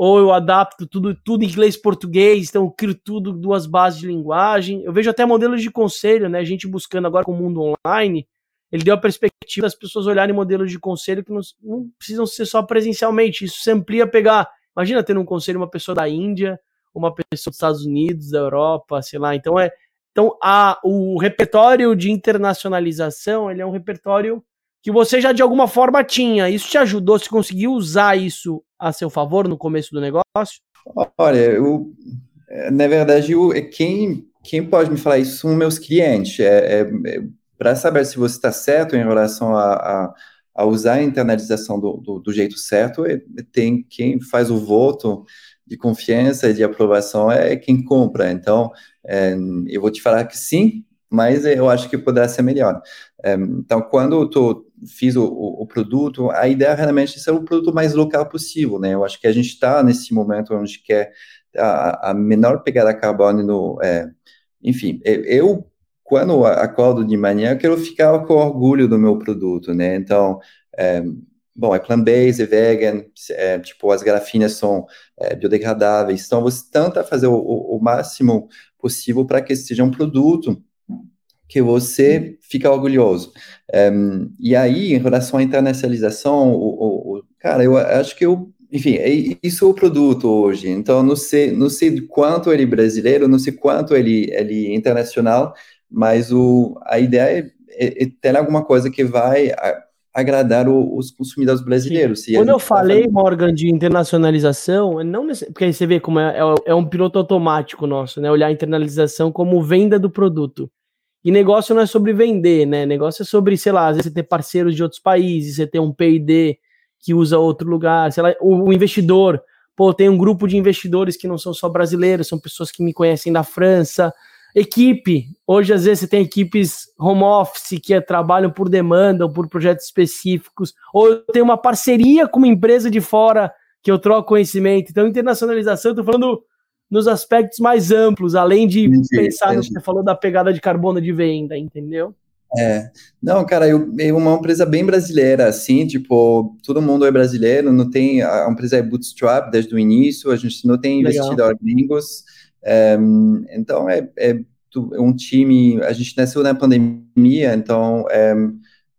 ou eu adapto tudo, tudo em inglês português, então eu crio tudo duas bases de linguagem. Eu vejo até modelos de conselho, né? A gente buscando agora com o mundo online, ele deu a perspectiva das pessoas olharem modelos de conselho que não, não precisam ser só presencialmente. Isso se amplia a pegar. Imagina tendo um conselho uma pessoa da Índia, uma pessoa dos Estados Unidos, da Europa, sei lá. Então é, então a, o repertório de internacionalização ele é um repertório que você já de alguma forma tinha. Isso te ajudou? Você conseguiu usar isso a seu favor no começo do negócio? Olha, eu, na verdade, eu, quem, quem pode me falar isso são meus clientes. É, é, é Para saber se você está certo em relação a, a, a, usar a internalização do, do, do jeito certo, é, tem quem faz o voto de confiança e de aprovação é quem compra. Então, é, eu vou te falar que sim, mas eu acho que poderá ser melhor. É, então, quando tô, fiz o, o, produto, a ideia realmente é ser o produto mais local possível, né? Eu acho que a gente está nesse momento onde quer a, a menor pegada carbônica no... É, enfim, eu, quando acordo de manhã, eu quero ficar com orgulho do meu produto, né? Então, é, bom, é plant-based, é vegan, é, tipo, as garrafinhas são é, biodegradáveis, então você tenta fazer o, o máximo possível para que seja um produto que você fica orgulhoso. Um, e aí, em relação à internacionalização, o, o, o, cara, eu acho que eu, enfim, é, isso é o produto hoje. Então, não sei, não sei quanto ele é brasileiro, não sei quanto ele, ele é internacional, mas o, a ideia é, é, é ter alguma coisa que vai agradar o, os consumidores brasileiros. Quando eu tá falei, tá Morgan, de internacionalização, não porque aí você vê como é, é, é um piloto automático nosso, né? Olhar a internalização como venda do produto. E negócio não é sobre vender, né? Negócio é sobre, sei lá, às vezes você ter parceiros de outros países, você ter um P&D que usa outro lugar, sei lá, o, o, investidor, pô, tem um grupo de investidores que não são só brasileiros, são pessoas que me conhecem da França. Equipe, hoje às vezes você tem equipes home office que é, trabalham por demanda ou por projetos específicos, ou eu tenho uma parceria com uma empresa de fora que eu troco conhecimento. Então, internacionalização, eu tô falando nos aspectos mais amplos, além de entendi, pensar entendi. no que você falou da pegada de carbono de venda, entendeu? É, não, cara, eu, eu uma empresa bem brasileira, assim, tipo, todo mundo é brasileiro, não tem, a empresa é bootstrap desde o início, a gente não tem investidor gringos, é, então é, é, é, um time, a gente nasceu na pandemia, então é,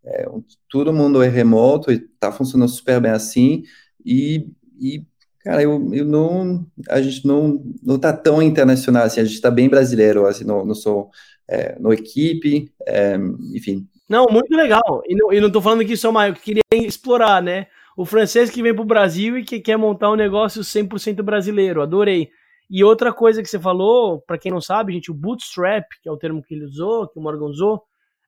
é, todo mundo é remoto e tá funcionando super bem assim, e, e Cara, eu, eu não. A gente não, não tá tão internacional assim, a gente tá bem brasileiro, assim, no, no, sou, é, no equipe, é, enfim. Não, muito legal. E não, não tô falando que isso é uma. Eu queria explorar, né? O francês que vem pro Brasil e que quer montar um negócio 100% brasileiro, adorei. E outra coisa que você falou, para quem não sabe, gente, o bootstrap, que é o termo que ele usou, que o Morgan usou,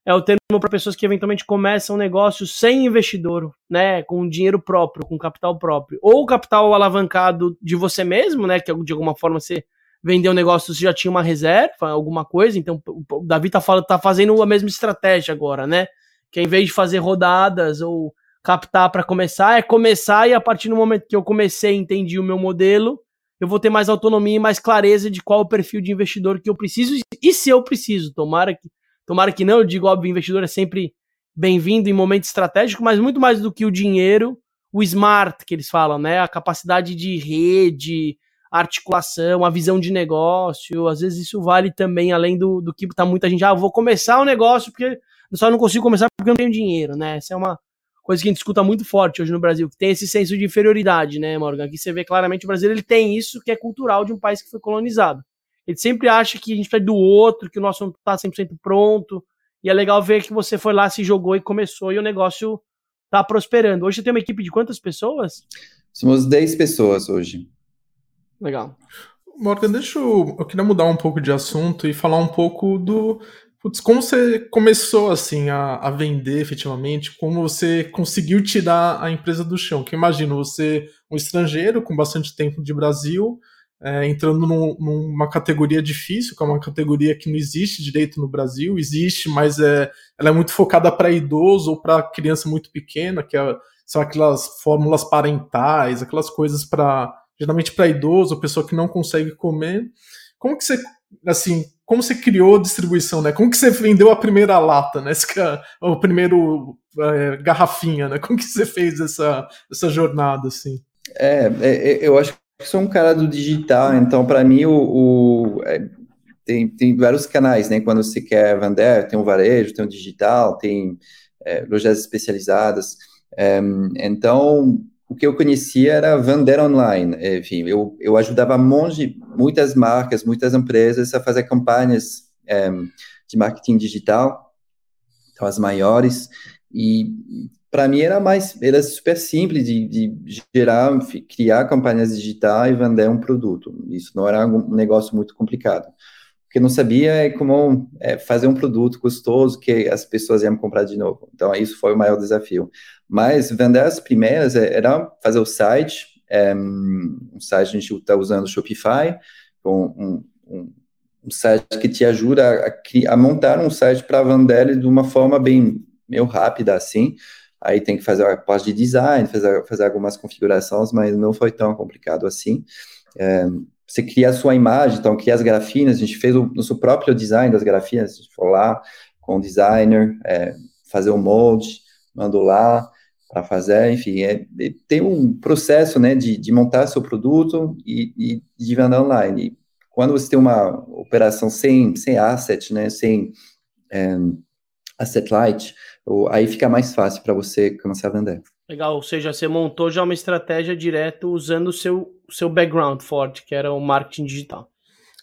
é o termo para pessoas que eventualmente começam um negócio sem investidor, né, com dinheiro próprio, com capital próprio, ou capital alavancado de você mesmo, né, que de alguma forma você vendeu um negócio, você já tinha uma reserva, alguma coisa, então o Davi tá, tá fazendo a mesma estratégia agora, né, que em vez de fazer rodadas ou captar para começar, é começar e a partir do momento que eu comecei, entendi o meu modelo, eu vou ter mais autonomia e mais clareza de qual o perfil de investidor que eu preciso e se eu preciso. Tomara que Tomara que não, eu digo, óbvio, investidor é sempre bem-vindo em momento estratégico, mas muito mais do que o dinheiro, o smart que eles falam, né? A capacidade de rede, articulação, a visão de negócio. Às vezes isso vale também, além do, do que tá muita gente, ah, vou começar um negócio porque só não consigo começar porque eu não tenho dinheiro, né? Essa é uma coisa que a gente escuta muito forte hoje no Brasil, que tem esse senso de inferioridade, né, Morgan? Aqui você vê claramente o Brasil ele tem isso que é cultural de um país que foi colonizado. Ele sempre acha que a gente precisa do outro, que o nosso não está 100% pronto. E é legal ver que você foi lá, se jogou e começou e o negócio está prosperando. Hoje você tem uma equipe de quantas pessoas? Somos 10 pessoas hoje. Legal. Morgan, deixa eu. Eu queria mudar um pouco de assunto e falar um pouco do. Putz, como você começou assim a, a, vender efetivamente? Como você conseguiu tirar a empresa do chão? Que imagino você, um estrangeiro com bastante tempo de Brasil, é, entrando num, numa categoria difícil, que é uma categoria que não existe direito no Brasil, existe, mas é, ela é muito focada para idoso ou para criança muito pequena, que é, são aquelas fórmulas parentais, aquelas coisas para geralmente para idoso, pessoa que não consegue comer. Como que você, assim, como você criou a distribuição, né? Como que você vendeu a primeira lata, né? Esse, é o primeiro é, garrafinha, né? Como que você fez essa, essa jornada, assim? É, é eu acho sou um cara do digital, então para mim o, o é, tem, tem vários canais, né? Quando você quer vender, tem o varejo, tem o digital, tem é, lojas especializadas. É, então, o que eu conhecia era vender online. Enfim, eu, eu ajudava monte, muitas marcas, muitas empresas a fazer campanhas é, de marketing digital, então as maiores, e para mim era mais, era super simples de, de gerar, criar campanhas digitais e vender um produto. Isso não era um negócio muito complicado. O que eu não sabia é como é, fazer um produto gostoso que as pessoas iam comprar de novo. Então, isso foi o maior desafio. Mas vender as primeiras é, era fazer o site, é, um site a gente está usando o Shopify, um, um, um, site que te ajuda a, a montar um site para vender de uma forma bem meio rápida assim. Aí tem que fazer a parte de design, fazer, fazer algumas configurações, mas não foi tão complicado assim. É, você cria a sua imagem, então cria as grafinas, a gente fez o nosso próprio design das grafinas, a gente foi lá com o designer, é, fazer o molde, mandou lá para fazer, enfim, é, é, tem um processo, né, de, de montar seu produto e, e de vender online. Quando você tem uma operação sem, sem asset, né, sem é, asset light, aí fica mais fácil para você começar a vender. Legal, ou seja, você montou já uma estratégia direto usando o seu, seu background forte, que era o marketing digital.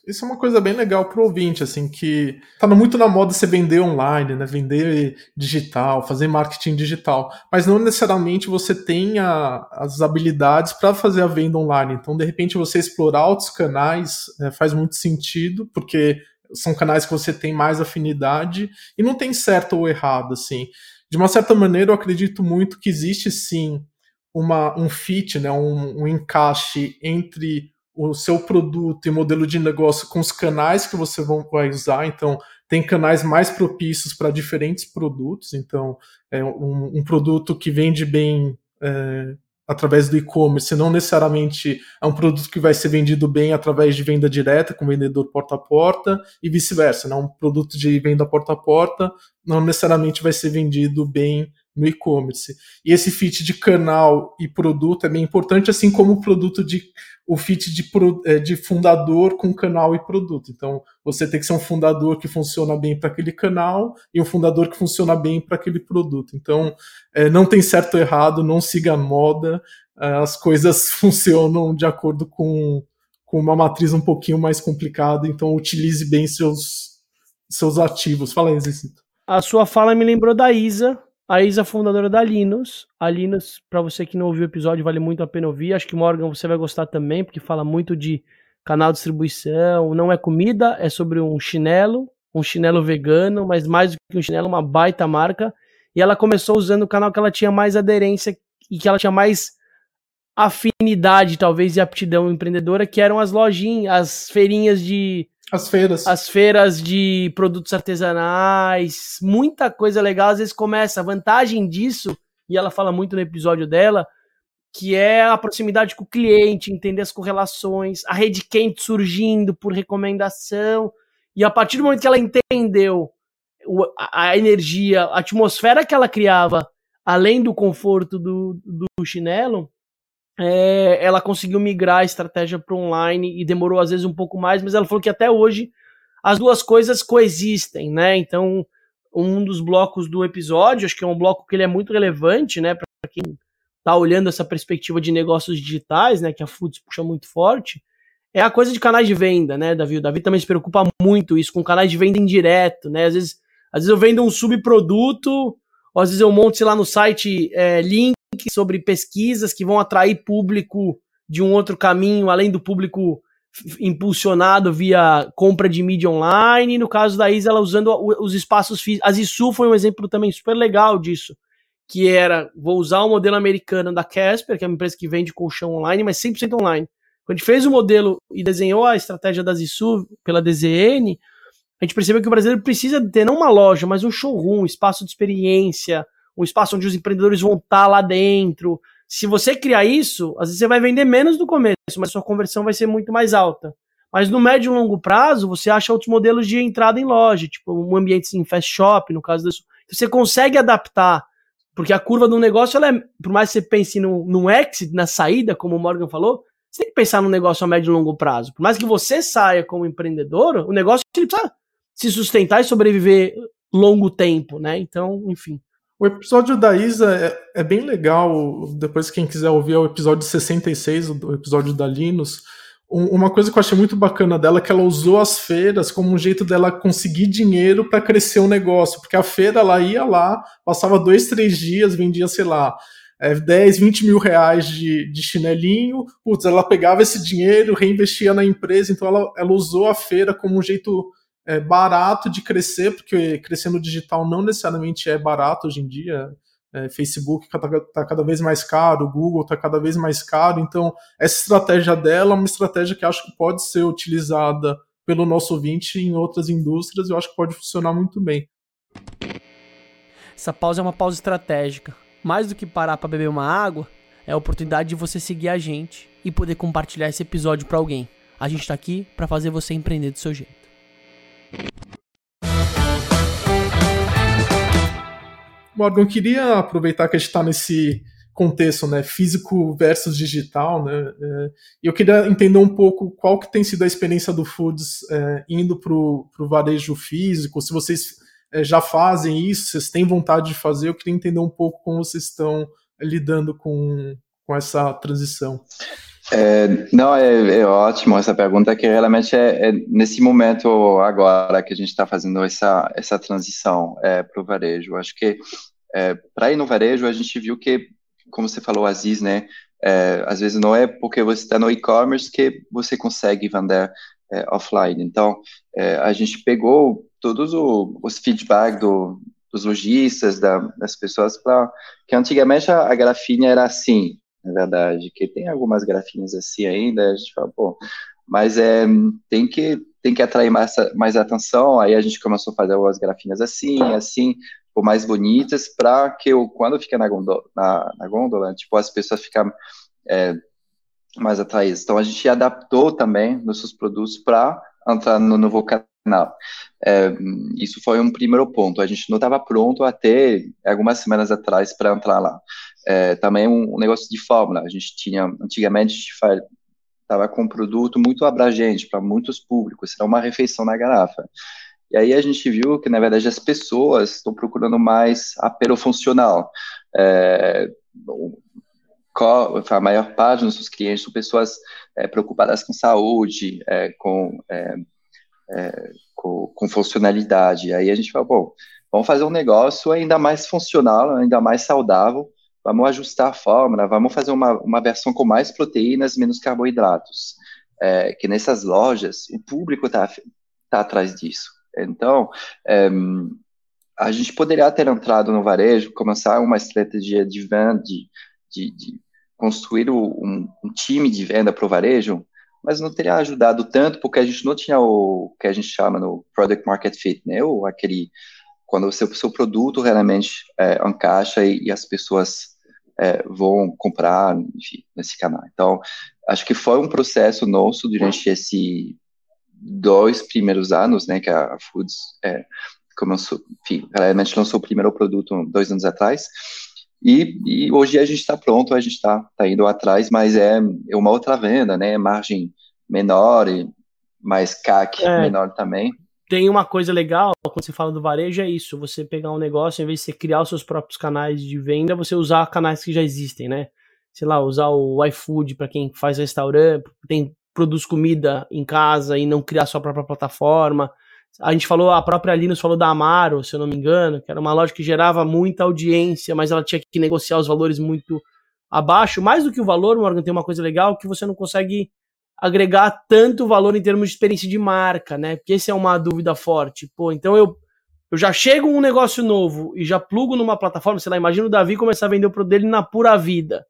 Isso é uma coisa bem legal pro ouvinte, assim, que tá muito na moda você vender online, né? Vender digital, fazer marketing digital. Mas não necessariamente você tenha as habilidades para fazer a venda online. Então, de repente, você explorar outros canais é, faz muito sentido, porque são canais que você tem mais afinidade e não tem certo ou errado, assim. De uma certa maneira, eu acredito muito que existe sim uma, um fit, né, um, um encaixe entre o seu produto e modelo de negócio com os canais que você vai usar. Então, tem canais mais propícios para diferentes produtos. Então, é um, um produto que vende bem é, através do e-commerce, não necessariamente é um produto que vai ser vendido bem através de venda direta com vendedor porta a porta e vice-versa, né? Um produto de venda porta a porta não necessariamente vai ser vendido bem no e-commerce. E esse fit de canal e produto é bem importante, assim como o produto de o fit de, é, de fundador com canal e produto. Então, você tem que ser um fundador que funciona bem para aquele canal e um fundador que funciona bem para aquele produto. Então, é, não tem certo ou errado, não siga a moda, é, as coisas funcionam de acordo com, com uma matriz um pouquinho mais complicada, então utilize bem seus, seus ativos. Fala aí, Zecito. A sua fala me lembrou da Isa, a Isa, fundadora da Linus. A Linus, para você que não ouviu o episódio, vale muito a pena ouvir. Acho que Morgan você vai gostar também, porque fala muito de canal de distribuição. Não é comida, é sobre um chinelo, um chinelo vegano, mas mais do que um chinelo, uma baita marca. E ela começou usando o canal que ela tinha mais aderência e que ela tinha mais afinidade, talvez, e aptidão empreendedora, que eram as lojinhas, as feirinhas de as feiras. As feiras de produtos artesanais, muita coisa legal. Às vezes começa. A vantagem disso, e ela fala muito no episódio dela, que é a proximidade com o cliente, entender as correlações, a rede quente surgindo por recomendação. E a partir do momento que ela entendeu a energia, a atmosfera que ela criava, além do conforto do, do chinelo, é, ela conseguiu migrar a estratégia para online e demorou às vezes um pouco mais, mas ela falou que até hoje as duas coisas coexistem, né? Então, um dos blocos do episódio, acho que é um bloco que ele é muito relevante, né, para quem está olhando essa perspectiva de negócios digitais, né, que a Foods puxa muito forte, é a coisa de canais de venda, né, Davi? O Davi também se preocupa muito isso com canais de venda indireto, né? Às vezes, às vezes eu vendo um subproduto, ou às vezes eu monto, sei lá, no site é, link sobre pesquisas que vão atrair público de um outro caminho, além do público impulsionado via compra de mídia online. E no caso da Isa, ela usando os espaços físicos. A Zisu foi um exemplo também super legal disso. Que era, vou usar o modelo americano da Casper, que é uma empresa que vende colchão online, mas 100% online. Quando a gente fez o modelo e desenhou a estratégia da Zisu pela DZN, a gente percebeu que o brasileiro precisa ter não uma loja, mas um showroom, espaço de experiência, um espaço onde os empreendedores vão estar lá dentro. Se você criar isso, às vezes você vai vender menos no começo, mas sua conversão vai ser muito mais alta. Mas no médio e longo prazo, você acha outros modelos de entrada em loja, tipo um ambiente em fast shop, no caso disso. Você consegue adaptar, porque a curva do negócio, ela é, por mais que você pense no, no exit, na saída, como o Morgan falou, você tem que pensar no negócio a médio e longo prazo. Por mais que você saia como empreendedor, o negócio ele precisa se sustentar e sobreviver longo tempo, né? Então, enfim. O episódio da Isa é, é, bem legal. Depois, quem quiser ouvir, é o episódio 66, o episódio da Linus. Um, uma coisa que eu achei muito bacana dela é que ela usou as feiras como um jeito dela conseguir dinheiro para crescer o negócio. Porque a feira, ela ia lá, passava dois, três dias, vendia, sei lá, é, 10, 20 mil reais de, de chinelinho. Putz, ela pegava esse dinheiro, reinvestia na empresa. Então, ela, ela usou a feira como um jeito é, barato de crescer, porque crescer no digital não necessariamente é barato hoje em dia. É, Facebook está tá cada vez mais caro, Google está cada vez mais caro, então essa estratégia dela é uma estratégia que acho que pode ser utilizada pelo nosso ouvinte em outras indústrias eu acho que pode funcionar muito bem. Essa pausa é uma pausa estratégica. Mais do que parar para beber uma água, é a oportunidade de você seguir a gente e poder compartilhar esse episódio para alguém. A gente está aqui para fazer você empreender do seu jeito. Morgan, eu queria aproveitar que a gente está nesse contexto, né, físico versus digital, né, é, e eu queria entender um pouco qual que tem sido a experiência do Foods é, indo para o varejo físico, se vocês é, já fazem isso, vocês têm vontade de fazer, eu queria entender um pouco como vocês estão lidando com, com essa transição. É, não, é, é, ótimo essa pergunta, que realmente é, é nesse momento agora que a gente está fazendo essa, essa transição é, para o varejo. Acho que é, para ir no varejo, a gente viu que, como você falou, Aziz, né, é, às vezes não é porque você está no e-commerce que você consegue vender offline. Então, a gente pegou todos o, os feedback do, dos lojistas, da, das pessoas, para que antigamente a, a grafinha era assim, na verdade, que tem algumas grafinhas assim ainda, a gente fala, pô, mas é, tem que tem que atrair mais, mais atenção, aí a gente começou a fazer as grafinhas assim, assim, por mais bonitas, para que eu, quando fica na gôndola, na, na gôndola, tipo, as pessoas ficam é, mais atraídas. Então, a gente adaptou também nossos produtos para entrar no novo canal. É, isso foi um primeiro ponto. A gente não estava pronto até algumas semanas atrás para entrar lá. É, também um, um, negócio de fórmula. A gente tinha, antigamente, estava com um produto muito abrangente para muitos públicos, era uma refeição na garrafa. E aí a gente viu que, na verdade, as pessoas estão procurando mais apelo funcional. É, a maior parte dos nossos clientes são pessoas é, preocupadas com saúde, é, com, é, com, com, funcionalidade. Aí a gente fala, bom, vamos fazer um negócio ainda mais funcional, ainda mais saudável, vamos ajustar a fórmula, vamos fazer uma, uma versão com mais proteínas, menos carboidratos. É, que nessas lojas, o público está tá atrás disso. Então, é, a gente poderia ter entrado no varejo, começar uma estratégia de venda, de, de, de construir um, um, time de venda para o varejo, mas não teria ajudado tanto, porque a gente não tinha o que a gente chama no Product Market Fit, né? Ou aquele quando o seu, seu produto realmente é, encaixa e, e, as pessoas é, vão comprar, enfim, nesse canal. Então, acho que foi um processo nosso durante esse dois primeiros anos, né, que a Foods é, começou, enfim, realmente lançou o primeiro produto dois anos atrás, e, e hoje a gente está pronto, a gente está tá indo atrás, mas é, é uma outra venda, né, margem menor e mais CAC é. menor também tem uma coisa legal quando você fala do varejo é isso, você pegar um negócio, em vez de você criar os seus próprios canais de venda, você usar canais que já existem, né? Sei lá, usar o iFood para quem faz restaurante, tem produz comida em casa e não criar sua própria plataforma. A gente falou, a própria Linus falou da Amaro, se eu não me engano, que era uma loja que gerava muita audiência, mas ela tinha que negociar os valores muito abaixo. Mais do que o valor, Morgan, tem uma coisa legal que você não consegue agregar tanto valor em termos de experiência de marca, né? Porque essa é uma dúvida forte. Pô, então eu, eu já chego um negócio novo e já plugo numa plataforma, sei lá, imagina o Davi começar a vender o produto dele na pura vida.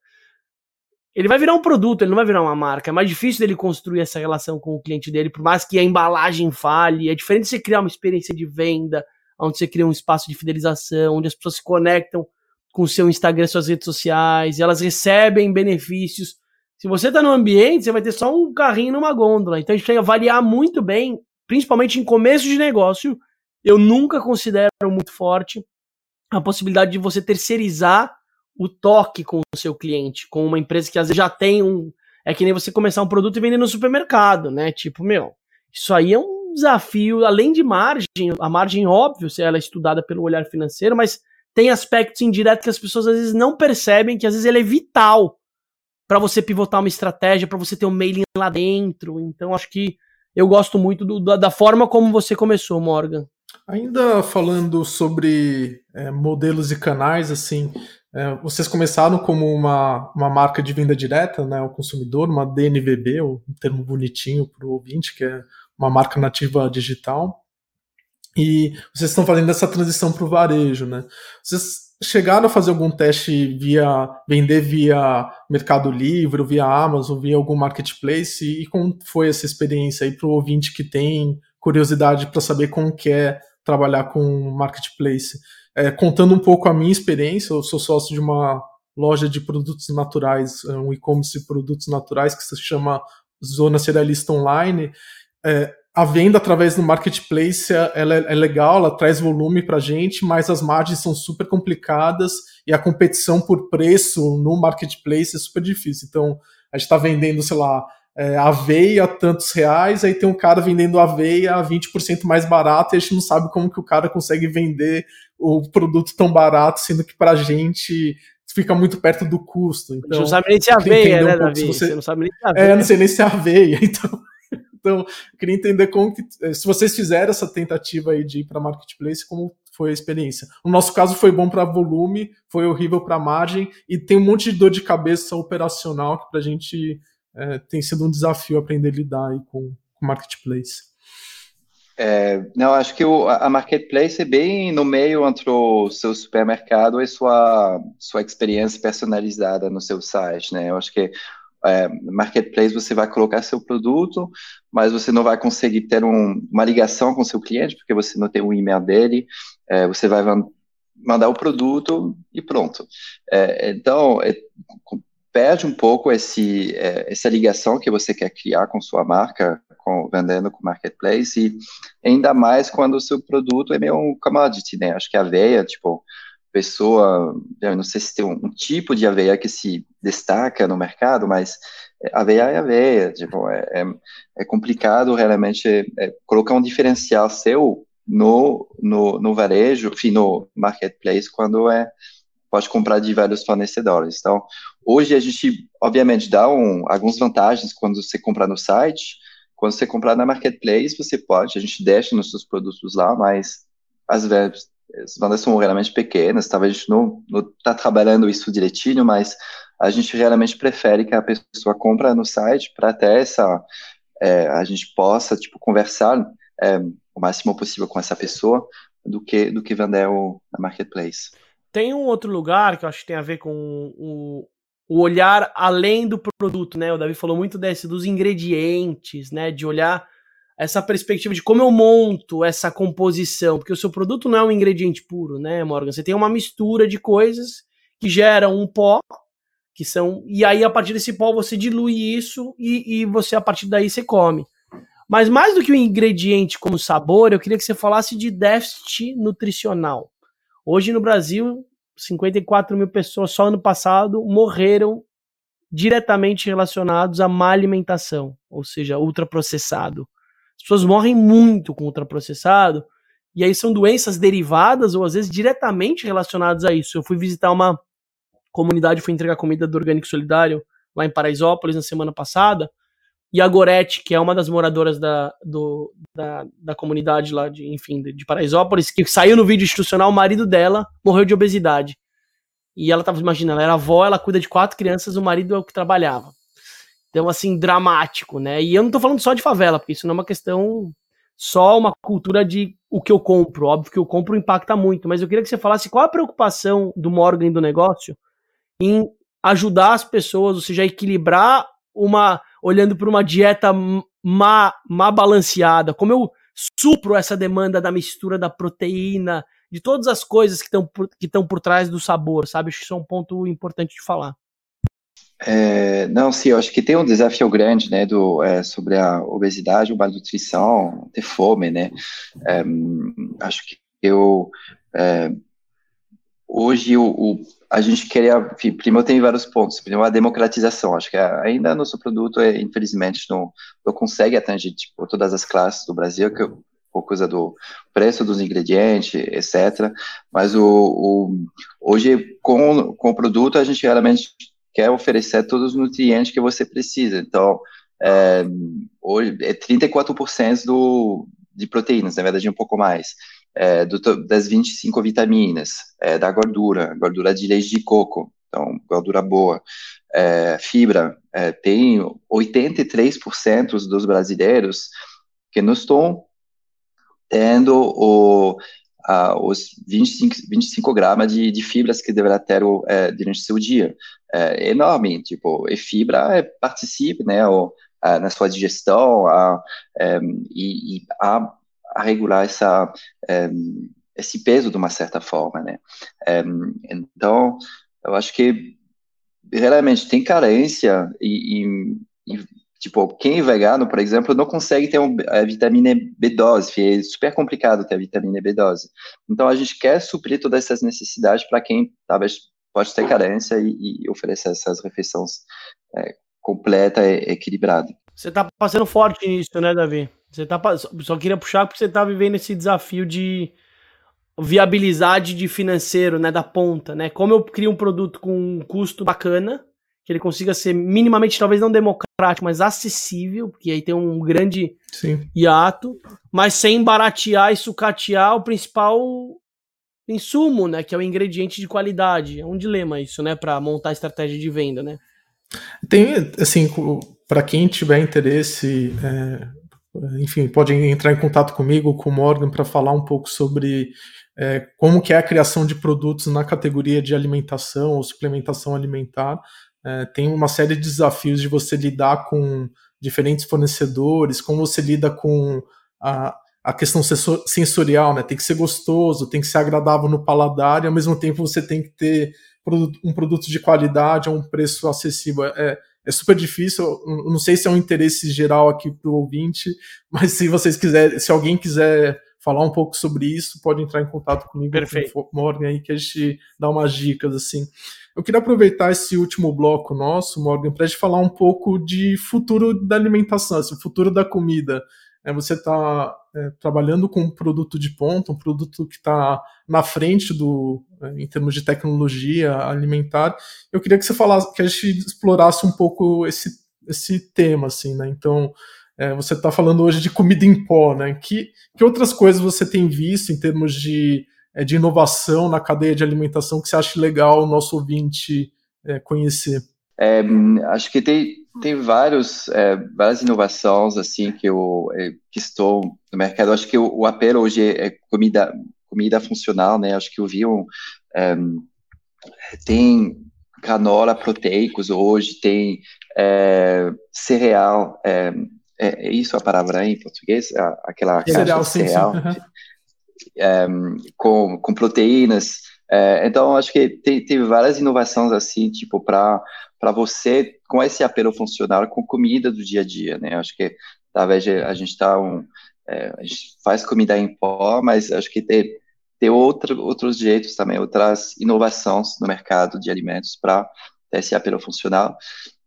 Ele vai virar um produto, ele não vai virar uma marca. É mais difícil dele construir essa relação com o cliente dele, por mais que a embalagem fale. É diferente você criar uma experiência de venda, onde você cria um espaço de fidelização, onde as pessoas se conectam com o seu Instagram, suas redes sociais, elas recebem benefícios se você está no ambiente, você vai ter só um carrinho numa gôndola. Então a gente tem que avaliar muito bem, principalmente em começo de negócio. Eu nunca considero muito forte a possibilidade de você terceirizar o toque com o seu cliente, com uma empresa que às vezes já tem um. É que nem você começar um produto e vender no supermercado, né? Tipo, meu, isso aí é um desafio, além de margem, a margem, óbvio, se ela é estudada pelo olhar financeiro, mas tem aspectos indiretos que as pessoas às vezes não percebem, que às vezes ele é vital para você pivotar uma estratégia, para você ter um mailing lá dentro. Então, acho que eu gosto muito do, da, da, forma como você começou, Morgan. Ainda falando sobre é, modelos e canais, assim, é, vocês começaram como uma, uma marca de venda direta né, ao consumidor, uma DNVB, um termo bonitinho para o ouvinte, que é uma marca nativa digital. E vocês estão fazendo essa transição para o varejo, né? Vocês chegaram a fazer algum teste via vender via Mercado Livre, via Amazon, via algum marketplace? E como foi essa experiência aí para o ouvinte que tem curiosidade para saber como que é trabalhar com marketplace? É, contando um pouco a minha experiência, eu sou sócio de uma loja de produtos naturais, é, um e-commerce de produtos naturais que se chama Zona Cerealista Online. É, a venda através do marketplace ela é, é legal, ela traz volume para a gente, mas as margens são super complicadas e a competição por preço no marketplace é super difícil. Então, a gente está vendendo, sei lá, é, aveia a tantos reais, aí tem um cara vendendo aveia a 20% mais barato e a gente não sabe como que o cara consegue vender o produto tão barato, sendo que para a gente fica muito perto do custo. Então, a gente não sabe nem se é aveia, né, um Davi? Você... você... não sabe nem se é aveia. É, não sei nem se é aveia, então... Então, queria entender como que, eh, se vocês fizeram essa tentativa aí de ir para marketplace, como foi a experiência. No nosso caso foi bom para volume, foi horrível para margem e tem um monte de dor de cabeça operacional que para a gente é, tem sido um desafio aprender a lidar com o marketplace. É, não, acho que o, a marketplace é bem no meio entre o seu supermercado e sua sua experiência personalizada no seu site, né? Eu acho que é, marketplace você vai colocar seu produto, mas você não vai conseguir ter um, uma ligação com seu cliente, porque você não tem o e-mail dele, é, você vai mandar o produto e pronto. É, então, é, perde um pouco esse, é, essa ligação que você quer criar com sua marca, com, vendendo com marketplace, e ainda mais quando o seu produto é meio um commodity, né? Acho que a veia, tipo, pessoa, eu não sei se tem um, um, tipo de aveia que se destaca no mercado, mas aveia é aveia, tipo, é, é, é complicado realmente é, colocar um diferencial seu no, no, no varejo, enfim, no marketplace, quando é pode comprar de vários fornecedores. Então, hoje a gente, obviamente, dá um, algumas vantagens quando você comprar no site, quando você comprar na marketplace, você pode, a gente deixa nos seus produtos lá, mas às vezes as bandas são realmente pequenas, talvez a gente não está trabalhando isso direitinho, mas a gente realmente prefere que a pessoa compra no site para até essa é, a gente possa tipo conversar é, o máximo possível com essa pessoa do que do que vender o na marketplace. Tem um outro lugar que eu acho que tem a ver com o, o olhar além do produto, né? O Davi falou muito desse dos ingredientes, né? De olhar essa perspectiva de como eu monto essa composição, porque o seu produto não é um ingrediente puro, né, Morgan? Você tem uma mistura de coisas que geram um pó, que são. E aí, a partir desse pó, você dilui isso e, e você, a partir daí, você come. Mas mais do que o ingrediente como sabor, eu queria que você falasse de déficit nutricional. Hoje no Brasil, 54 mil pessoas só ano passado morreram diretamente relacionados à má alimentação, ou seja, ultraprocessado. As pessoas morrem muito com ultraprocessado, e aí são doenças derivadas ou às vezes diretamente relacionadas a isso. Eu fui visitar uma comunidade, fui entregar comida do Orgânico Solidário lá em Paraisópolis na semana passada, e a Gorete, que é uma das moradoras da, do, da, da comunidade lá, de, enfim, de, de Paraisópolis, que saiu no vídeo institucional, o marido dela morreu de obesidade. E ela tava, imagina, ela era avó, ela cuida de quatro crianças, o marido é o que trabalhava. Então, assim, dramático, né? E eu não tô falando só de favela, porque isso não é uma questão só uma cultura de o que eu compro. Óbvio que eu compro impacta muito, mas eu queria que você falasse qual a preocupação do Morgan do negócio em ajudar as pessoas, ou seja, equilibrar uma olhando para uma dieta má, má balanceada, como eu supro essa demanda da mistura da proteína, de todas as coisas que estão estão por trás do sabor, sabe? Acho que isso é um ponto importante de falar. É, não, sim, eu acho que tem um desafio grande, né, do, é, sobre a obesidade, a malnutrição, ter fome, né, é, acho que eu, é, hoje o, o, a gente queria, enfim, primeiro tem vários pontos, primeiro a democratização, acho que ainda nosso produto, é, infelizmente, não, não consegue atingir, tipo, todas as classes do Brasil, que por causa do preço dos ingredientes, etc. Mas o, o, hoje, com, com o produto, a gente realmente quer oferecer todos os nutrientes que você precisa. Então, é, hoje é 34% do, de proteínas, na verdade um pouco mais, é, do, das 25 vitaminas, é, da gordura, gordura de leite de coco, então gordura boa, é, fibra, é, tem 83% dos brasileiros que não estão tendo o, a, os 25, 25 gramas de, de fibras que deverá ter o, é, durante o seu dia. É enorme, tipo, e fibra é, participe, né, o, a, na sua digestão a, e, e a, a, regular essa, é, esse peso de uma certa forma, né. É, então, eu acho que realmente tem carência e, e, e Tipo, quem é vegano, por exemplo, não consegue ter um, a vitamina B12, é super complicado ter a vitamina B12. Então, a gente quer suprir todas essas necessidades para quem talvez pode ter carência e, e oferecer essas refeições é, completa e equilibrada. Você está passando forte nisso, né, Davi? Você tá, só queria puxar porque você está vivendo esse desafio de viabilidade de financeiro, né, da ponta, né? Como eu crio um produto com um custo bacana, que ele consiga ser minimamente, talvez não democrático, mas acessível, porque aí tem um grande Sim. hiato, mas sem baratear e sucatear o principal insumo, né, que é o ingrediente de qualidade. É um dilema isso, né, para montar a estratégia de venda, né? Tem, assim, para quem tiver interesse, é, enfim, pode entrar em contato comigo, com o Morgan, para falar um pouco sobre é, como que é a criação de produtos na categoria de alimentação ou suplementação alimentar é, tem uma série de desafios de você lidar com diferentes fornecedores, como você lida com a, a questão sensorial, né? Tem que ser gostoso, tem que ser agradável no paladar e ao mesmo tempo você tem que ter um produto de qualidade a um preço acessível. É, é super difícil. Não sei se é um interesse geral aqui para o ouvinte, mas se vocês quiserem, se alguém quiser falar um pouco sobre isso, pode entrar em contato comigo, Perfeito. com Morgan aí, que a gente dá umas dicas assim. Eu queria aproveitar esse último bloco nosso, Morgan, para a gente falar um pouco de futuro da alimentação, assim, futuro da comida. É, você está é, trabalhando com um produto de ponta, um produto que está na frente do, é, em termos de tecnologia alimentar. Eu queria que você falasse, que a gente explorasse um pouco esse, esse tema, assim, né? Então, é, você está falando hoje de comida em pó, né? Que, que outras coisas você tem visto em termos de é, de inovação na cadeia de alimentação que você acha legal o nosso ouvinte é, conhecer? Acho que tem, tem vários, é, várias inovações assim que eu é, que estou no mercado. Acho que o, o apelo hoje é, é comida comida funcional, né? Acho que eu vi um, é, tem canola proteicos hoje, tem cereal, é, isso a palavra em português? Aquela cereal, sim, cereal. Sim é, com, com proteínas. É, então, acho que tem, tem várias inovações assim, tipo, para você, com esse apelo funcional, com comida do dia a dia, né? Acho que talvez a gente tá um, é, a gente faz comida em pó, mas acho que tem, tem outro, outros jeitos também, outras inovações no mercado de alimentos para ter esse apelo funcional.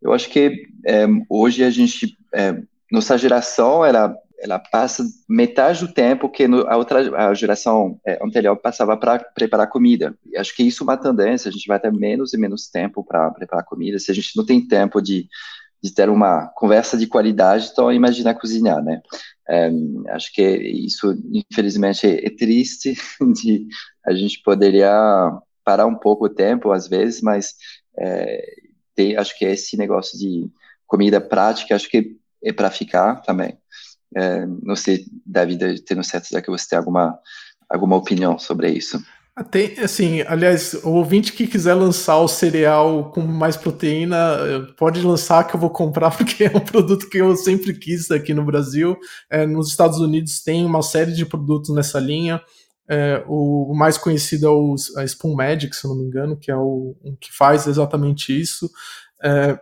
Eu acho que é, hoje a gente, é, nossa geração, era ela passa metade do tempo que no, a outra a geração é, anterior passava para preparar comida. E acho que isso é uma tendência, a gente vai ter menos e menos tempo para preparar comida. Se a gente não tem tempo de, de ter uma conversa de qualidade, então imagina cozinhar, né? É, acho que isso, infelizmente, é, triste de a gente poderia parar um pouco o tempo, às vezes, mas é, tem, acho que esse negócio de comida prática, acho que é para ficar também. É, não sei, David, tendo certeza que você tem alguma, alguma opinião sobre isso. Ah, assim, aliás, o ouvinte que quiser lançar o cereal com mais proteína, pode lançar que eu vou comprar, porque é um produto que eu sempre quis aqui no Brasil. É, nos Estados Unidos tem uma série de produtos nessa linha. É, o mais conhecido é o a Spoon Magic, se não me engano, que é o, o que faz exatamente isso. É,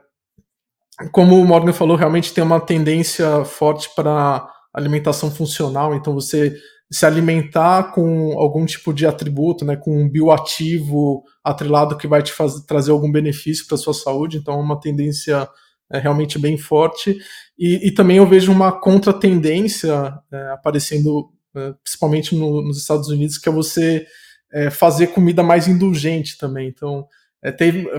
como o Morgan falou, realmente tem uma tendência forte para alimentação funcional, então você se alimentar com algum tipo de atributo, né, com um bioativo atrelado que vai te trazer algum benefício para sua saúde, então é uma tendência é, realmente bem forte. E, e, também eu vejo uma contratendência é, aparecendo né, principalmente no, nos Estados Unidos, que é você é, fazer comida mais indulgente também. Então, é, teve,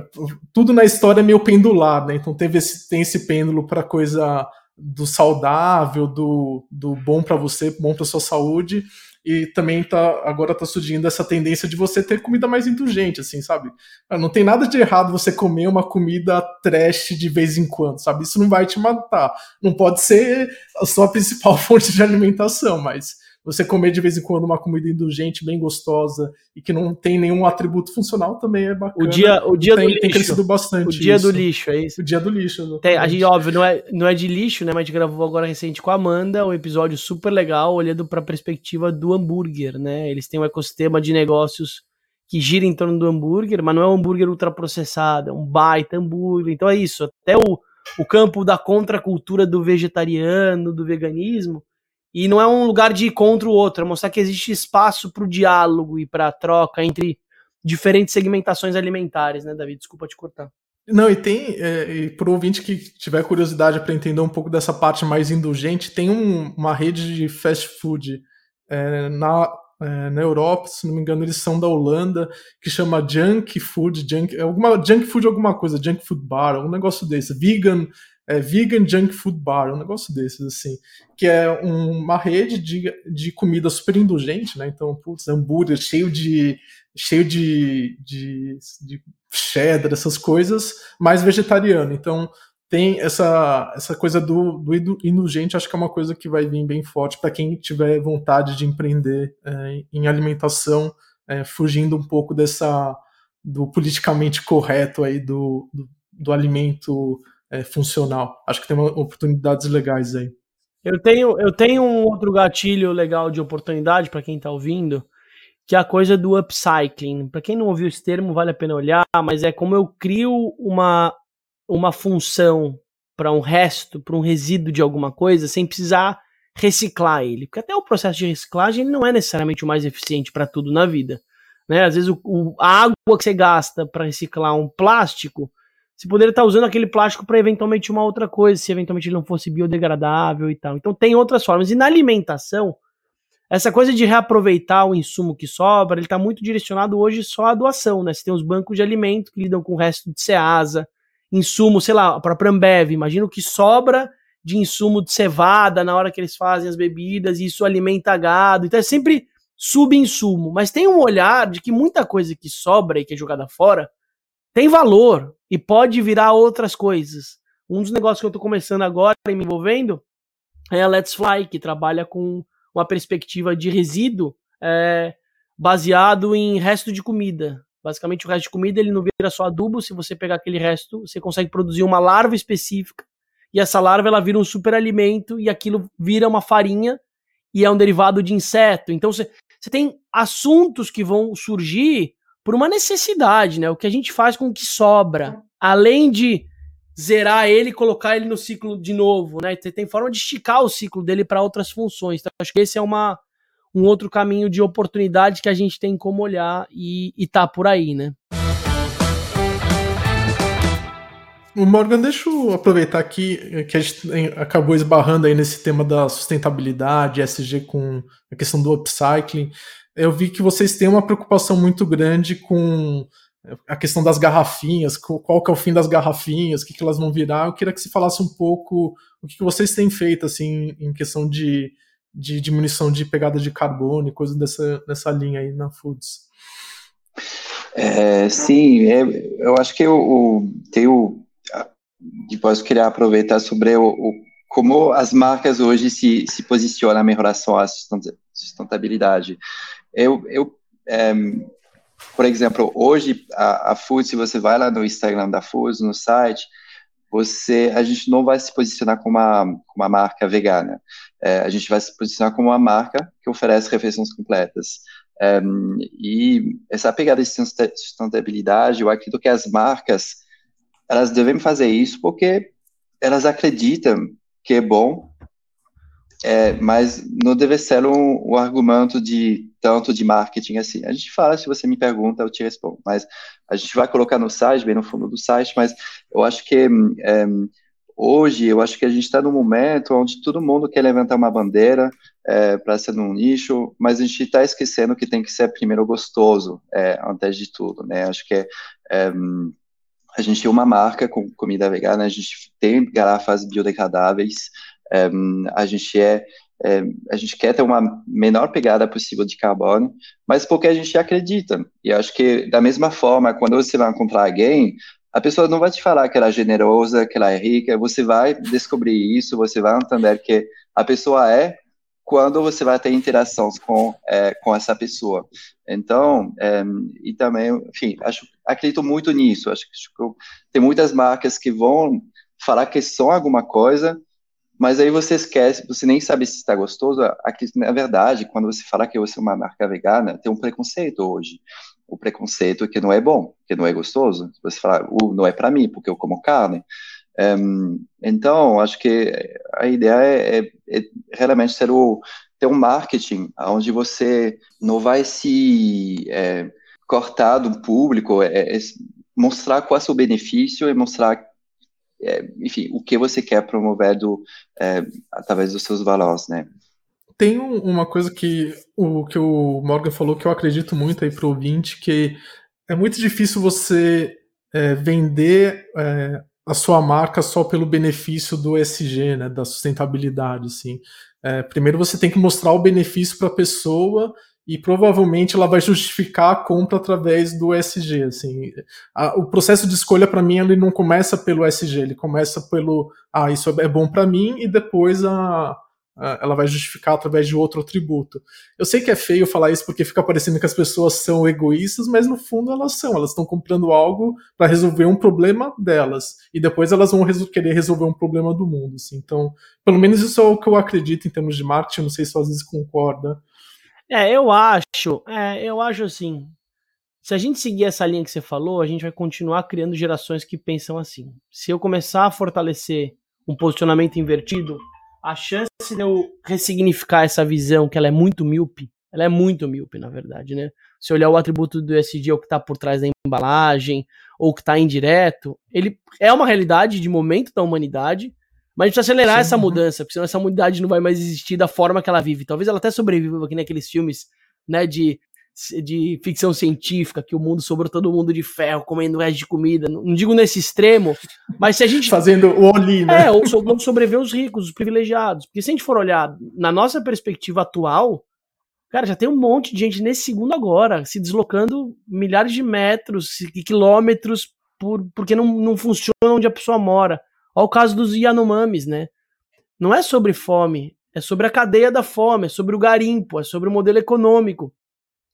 tudo na história é meio pendular, né? Então teve esse, tem esse pêndulo para coisa do saudável, do, do bom para você, bom para sua saúde, e também tá agora tá surgindo essa tendência de você ter comida mais indulgente, assim, sabe? Ah, não tem nada de errado você comer uma comida trash de vez em quando, sabe? Isso não vai te matar. Não pode ser a sua principal fonte de alimentação, mas você comer de vez em quando uma comida indulgente, bem gostosa e que não tem nenhum atributo funcional também é bacana. O dia, o dia tem, do lixo. Tem crescido bastante. O dia isso. do lixo, é isso? O dia do lixo. Tem, a gente, óbvio, não é, não é de lixo, né? Mas a gente gravou agora recente com a Amanda um episódio super legal, olhando para a perspectiva do hambúrguer, né? Eles têm um ecossistema de negócios que gira em torno do hambúrguer, mas não é um hambúrguer ultraprocessado, é um baita hambúrguer. Então é isso. Até o, o campo da contracultura do vegetariano, do veganismo e não é um lugar de ir contra o outro, é mostrar que existe espaço para o diálogo e para a troca entre diferentes segmentações alimentares, né, David? Desculpa te cortar. Não, e tem, é, para o ouvinte que tiver curiosidade para entender um pouco dessa parte mais indulgente, tem um, uma rede de fast food é, na, é, na Europa, se não me engano, eles são da Holanda, que chama Junk Food, Junk, é alguma, Junk Food alguma coisa, Junk Food Bar, um negócio desse, Vegan é, Vegan Junk Food Bar, um negócio desses, assim, que é uma rede de, de comida super indulgente, né? Então, putz, hambúrguer cheio de cheio de, de, de cheddar, essas coisas, mais vegetariano. Então, tem essa, essa coisa do, do indulgente, acho que é uma coisa que vai vir bem forte para quem tiver vontade de empreender é, em alimentação, é, fugindo um pouco dessa do politicamente correto aí do, do, do alimento é, funcional. Acho que tem uma, oportunidades legais aí. Eu tenho, eu tenho um outro gatilho legal de oportunidade para quem está ouvindo, que é a coisa do upcycling. Para quem não ouviu esse termo, vale a pena olhar, mas é como eu crio uma, uma função para um resto, para um resíduo de alguma coisa, sem precisar reciclar ele. Porque até o processo de reciclagem não é necessariamente o mais eficiente para tudo na vida. Né? Às vezes o, o, a água que você gasta para reciclar um plástico você poderia estar usando aquele plástico para eventualmente uma outra coisa, se eventualmente ele não fosse biodegradável e tal. Então tem outras formas. E na alimentação, essa coisa de reaproveitar o insumo que sobra, ele está muito direcionado hoje só à doação, né? Você tem os bancos de alimento que lidam com o resto de Ceasa, insumo, sei lá, a própria Ambev, imagina o que sobra de insumo de cevada na hora que eles fazem as bebidas, e isso alimenta gado. Então é sempre subinsumo, mas tem um olhar de que muita coisa que sobra e que é jogada fora tem valor e pode virar outras coisas. Um dos negócios que eu estou começando agora e me envolvendo é a Let's Fly, que trabalha com uma perspectiva de resíduo é, baseado em resto de comida. Basicamente, o resto de comida ele não vira só adubo. Se você pegar aquele resto, você consegue produzir uma larva específica e essa larva ela vira um superalimento e aquilo vira uma farinha e é um derivado de inseto. Então você, você tem assuntos que vão surgir por uma necessidade, né? O que a gente faz com o que sobra, além de zerar ele e colocar ele no ciclo de novo, né? Tem forma de esticar o ciclo dele para outras funções. Então, acho que esse é uma, um outro caminho de oportunidade que a gente tem como olhar e, e tá por aí, né? Morgan, deixa eu aproveitar aqui que a gente acabou esbarrando aí nesse tema da sustentabilidade, SG com a questão do upcycling eu vi que vocês têm uma preocupação muito grande com a questão das garrafinhas, qual que é o fim das garrafinhas, o que, que elas vão virar. Eu queria que você falasse um pouco o que, que vocês têm feito assim em questão de, de diminuição de pegada de carbono e coisas dessa, dessa linha aí na Foods. É, sim, é, eu acho que eu, tenho depois eu queria aproveitar sobre o, o, como as marcas hoje se, se posicionam em relação à sustentabilidade. Eu, eu é, por exemplo, hoje a, a Food, se você vai lá no Instagram da Food, no site, você, a gente não vai se posicionar como uma, como uma marca vegana. É, a gente vai se posicionar como uma marca que oferece refeições completas. É, e essa pegada de sustentabilidade, eu acredito que as marcas elas devem fazer isso porque elas acreditam que é bom é, mas não deve ser um, um, argumento de tanto de marketing assim. A gente fala, se você me pergunta, eu te respondo. Mas a gente vai colocar no site, bem no fundo do site, mas eu acho que é, hoje eu acho que a gente está num momento onde todo mundo quer levantar uma bandeira é, para ser num nicho, mas a gente está esquecendo que tem que ser primeiro gostoso, é, antes de tudo, né? Acho que é, a gente tem uma marca com comida vegana, a gente tem garrafas biodegradáveis, a gente é, é, a gente quer ter uma menor pegada possível de carbono, mas porque a gente acredita. E acho que da mesma forma, quando você vai encontrar alguém, a pessoa não vai te falar que ela é generosa, que ela é rica, você vai descobrir isso, você vai entender que a pessoa é quando você vai ter interações com, é, com essa pessoa. Então, é, e também, enfim, acho, acredito muito nisso. Acho que tem muitas marcas que vão falar que são alguma coisa, mas aí você esquece, você nem sabe se está gostoso. Aqui, na verdade, quando você fala que você é uma marca vegana, tem um preconceito hoje o preconceito que não é bom, que não é gostoso. Você fala, uh, não é para mim, porque eu como carne. Um, então, acho que a ideia é, é, é realmente ser o, ter um marketing onde você não vai se é, cortar do público, é, é mostrar qual é o seu benefício e mostrar, é, enfim, o que você quer promover do, é, através dos seus valores, né? Tem uma coisa que o que o Morgan falou que eu acredito muito aí pro ouvinte, que é muito difícil você é, vender é, a sua marca só pelo benefício do SG, né, da sustentabilidade, assim. É, primeiro você tem que mostrar o benefício para a pessoa e provavelmente ela vai justificar a compra através do SG, assim. A, o processo de escolha para mim ele não começa pelo SG, ele começa pelo ah, isso é bom para mim e depois a ela vai justificar através de outro atributo. Eu sei que é feio falar isso porque fica parecendo que as pessoas são egoístas, mas no fundo elas são. Elas estão comprando algo para resolver um problema delas e depois elas vão resol querer resolver um problema do mundo. Assim. Então, pelo menos isso é o que eu acredito em termos de marketing. Não sei se às vezes concorda. É, eu acho. É, eu acho assim. Se a gente seguir essa linha que você falou, a gente vai continuar criando gerações que pensam assim. Se eu começar a fortalecer um posicionamento invertido, a chance de eu ressignificar essa visão, que ela é muito míope, ela é muito míope, na verdade, né? Se olhar o atributo do SG, o que está por trás da embalagem, ou que está indireto, ele é uma realidade de momento da humanidade, mas a gente precisa acelerar Sim. essa mudança, porque senão essa humanidade não vai mais existir da forma que ela vive. Talvez ela até sobreviva aqui naqueles filmes, né, de de ficção científica, que o mundo sobrou todo mundo de ferro, comendo resto de comida. Não digo nesse extremo, mas se a gente. Fazendo o oli, né? É, ou sobreviver os ricos, os privilegiados. Porque se a gente for olhar na nossa perspectiva atual, cara, já tem um monte de gente nesse segundo agora, se deslocando milhares de metros e quilômetros por, porque não, não funciona onde a pessoa mora. Olha o caso dos Yanomamis, né? Não é sobre fome, é sobre a cadeia da fome, é sobre o garimpo, é sobre o modelo econômico.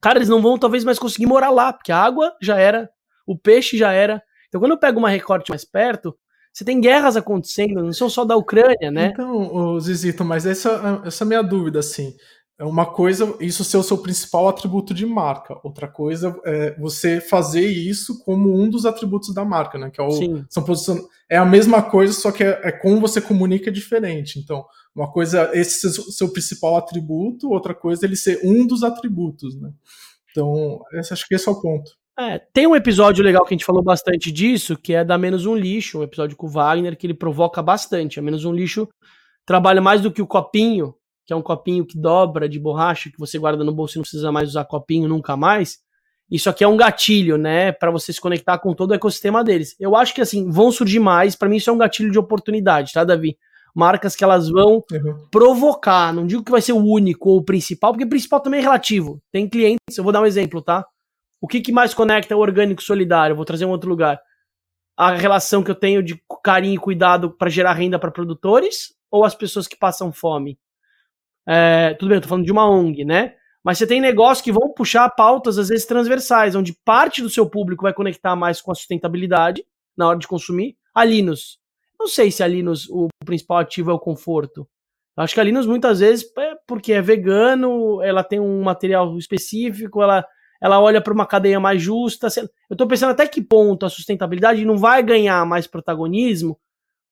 Cara, eles não vão talvez mais conseguir morar lá, porque a água já era, o peixe já era. Então, quando eu pego uma recorte mais perto, você tem guerras acontecendo, não são só da Ucrânia, né? Então, Zizito, mas essa, essa é a minha dúvida, assim. É uma coisa, isso ser o seu principal atributo de marca. Outra coisa é você fazer isso como um dos atributos da marca, né? Que é o, Sim. são posição, é a mesma coisa, só que é, é como você comunica diferente. Então, uma coisa, esse o seu principal atributo, outra coisa ele ser um dos atributos, né? Então, esse, acho que esse é o ponto. É, tem um episódio legal que a gente falou bastante disso, que é da Menos Um Lixo, um episódio com o Wagner, que ele provoca bastante. A Menos Um Lixo trabalha mais do que o copinho, que é um copinho que dobra de borracha, que você guarda no bolso e não precisa mais usar copinho nunca mais. Isso aqui é um gatilho, né, para você se conectar com todo o ecossistema deles. Eu acho que assim, vão surgir mais, para mim isso é um gatilho de oportunidade, tá, Davi? marcas que elas vão uhum. provocar. Não digo que vai ser o único ou o principal, porque o principal também é relativo. Tem clientes, eu vou dar um exemplo, tá? O que, que mais conecta o orgânico solidário? vou trazer um outro lugar. A relação que eu tenho de carinho e cuidado para gerar renda para produtores ou as pessoas que passam fome? É, tudo bem, eu tô falando de uma ONG, né? Mas você tem negócios que vão puxar pautas, às vezes, transversais, onde parte do seu público vai conectar mais com a sustentabilidade na hora de consumir. A não sei se a o principal ativo é o conforto. Eu acho que a muitas vezes é porque é vegano, ela tem um material específico, ela, ela olha para uma cadeia mais justa. Eu estou pensando até que ponto a sustentabilidade não vai ganhar mais protagonismo.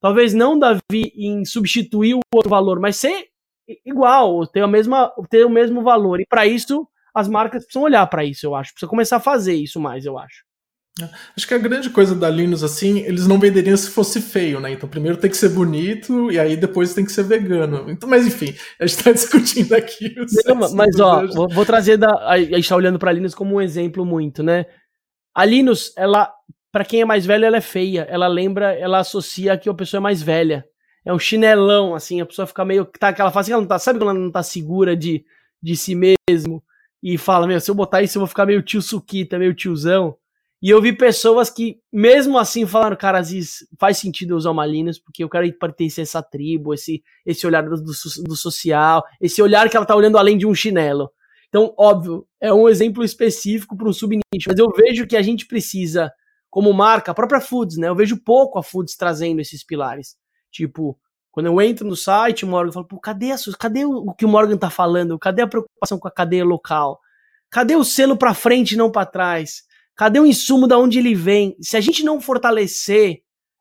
Talvez não, Davi, em substituir o outro valor, mas ser igual, ter, a mesma, ter o mesmo valor. E para isso, as marcas precisam olhar para isso, eu acho. Precisa começar a fazer isso mais, eu acho. Acho que a grande coisa da Linux, assim, eles não venderiam se fosse feio, né? Então primeiro tem que ser bonito e aí depois tem que ser vegano. Então, mas enfim, a gente tá discutindo aqui. Não, mas ó, vou, vou, trazer da. A gente tá olhando pra Linux como um exemplo muito, né? A Linux, ela, para quem é mais velho, ela é feia. Ela lembra, ela associa que a pessoa é mais velha. É um chinelão, assim, a pessoa fica meio. Tá, aquela fase que ela não tá. Sabe quando ela não tá segura de, de si mesmo? E fala, meu, se eu botar isso, eu vou ficar meio tio Suquita, meio tiozão. E eu vi pessoas que, mesmo assim, falaram, cara, Aziz, faz sentido eu usar uma Linux, porque eu quero pertencer a essa tribo, esse, esse olhar do, do, do, social, esse olhar que ela tá olhando além de um chinelo. Então, óbvio, é um exemplo específico para um subnicho, mas eu vejo que a gente precisa, como marca, a própria Foods, né? Eu vejo pouco a Foods trazendo esses pilares. Tipo, quando eu entro no site, Morgan fala, pô, cadê, a, cadê o que o Morgan tá falando? Cadê a preocupação com a cadeia local? Cadê o selo para frente e não para trás? Cadê o insumo da onde ele vem? Se a gente não fortalecer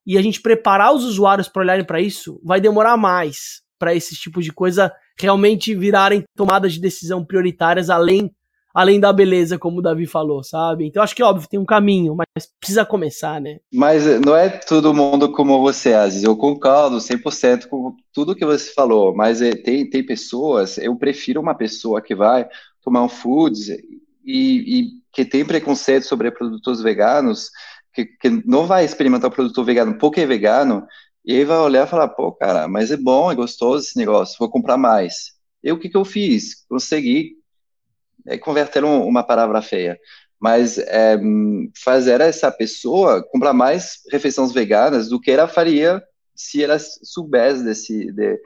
e a gente preparar os usuários para olharem para isso, vai demorar mais para esses tipos de coisa realmente virarem tomadas de decisão prioritárias além além da beleza, como o Davi falou, sabe? Então acho que óbvio tem um caminho, mas precisa começar, né? Mas não é todo mundo como você, Aziz. Eu concordo 100% com tudo que você falou, mas é, tem, tem pessoas, eu prefiro uma pessoa que vai tomar um foods e, e que tem preconceito sobre produtos veganos, que, que não vai experimentar o produto vegano porque é vegano, e aí vai olhar e falar, pô, cara, mas é bom, é gostoso esse negócio, vou comprar mais. E o que, que eu fiz? Consegui é, converter um, uma palavra feia, mas é, fazer essa pessoa comprar mais refeições veganas do que ela faria se ela soubesse desse, de,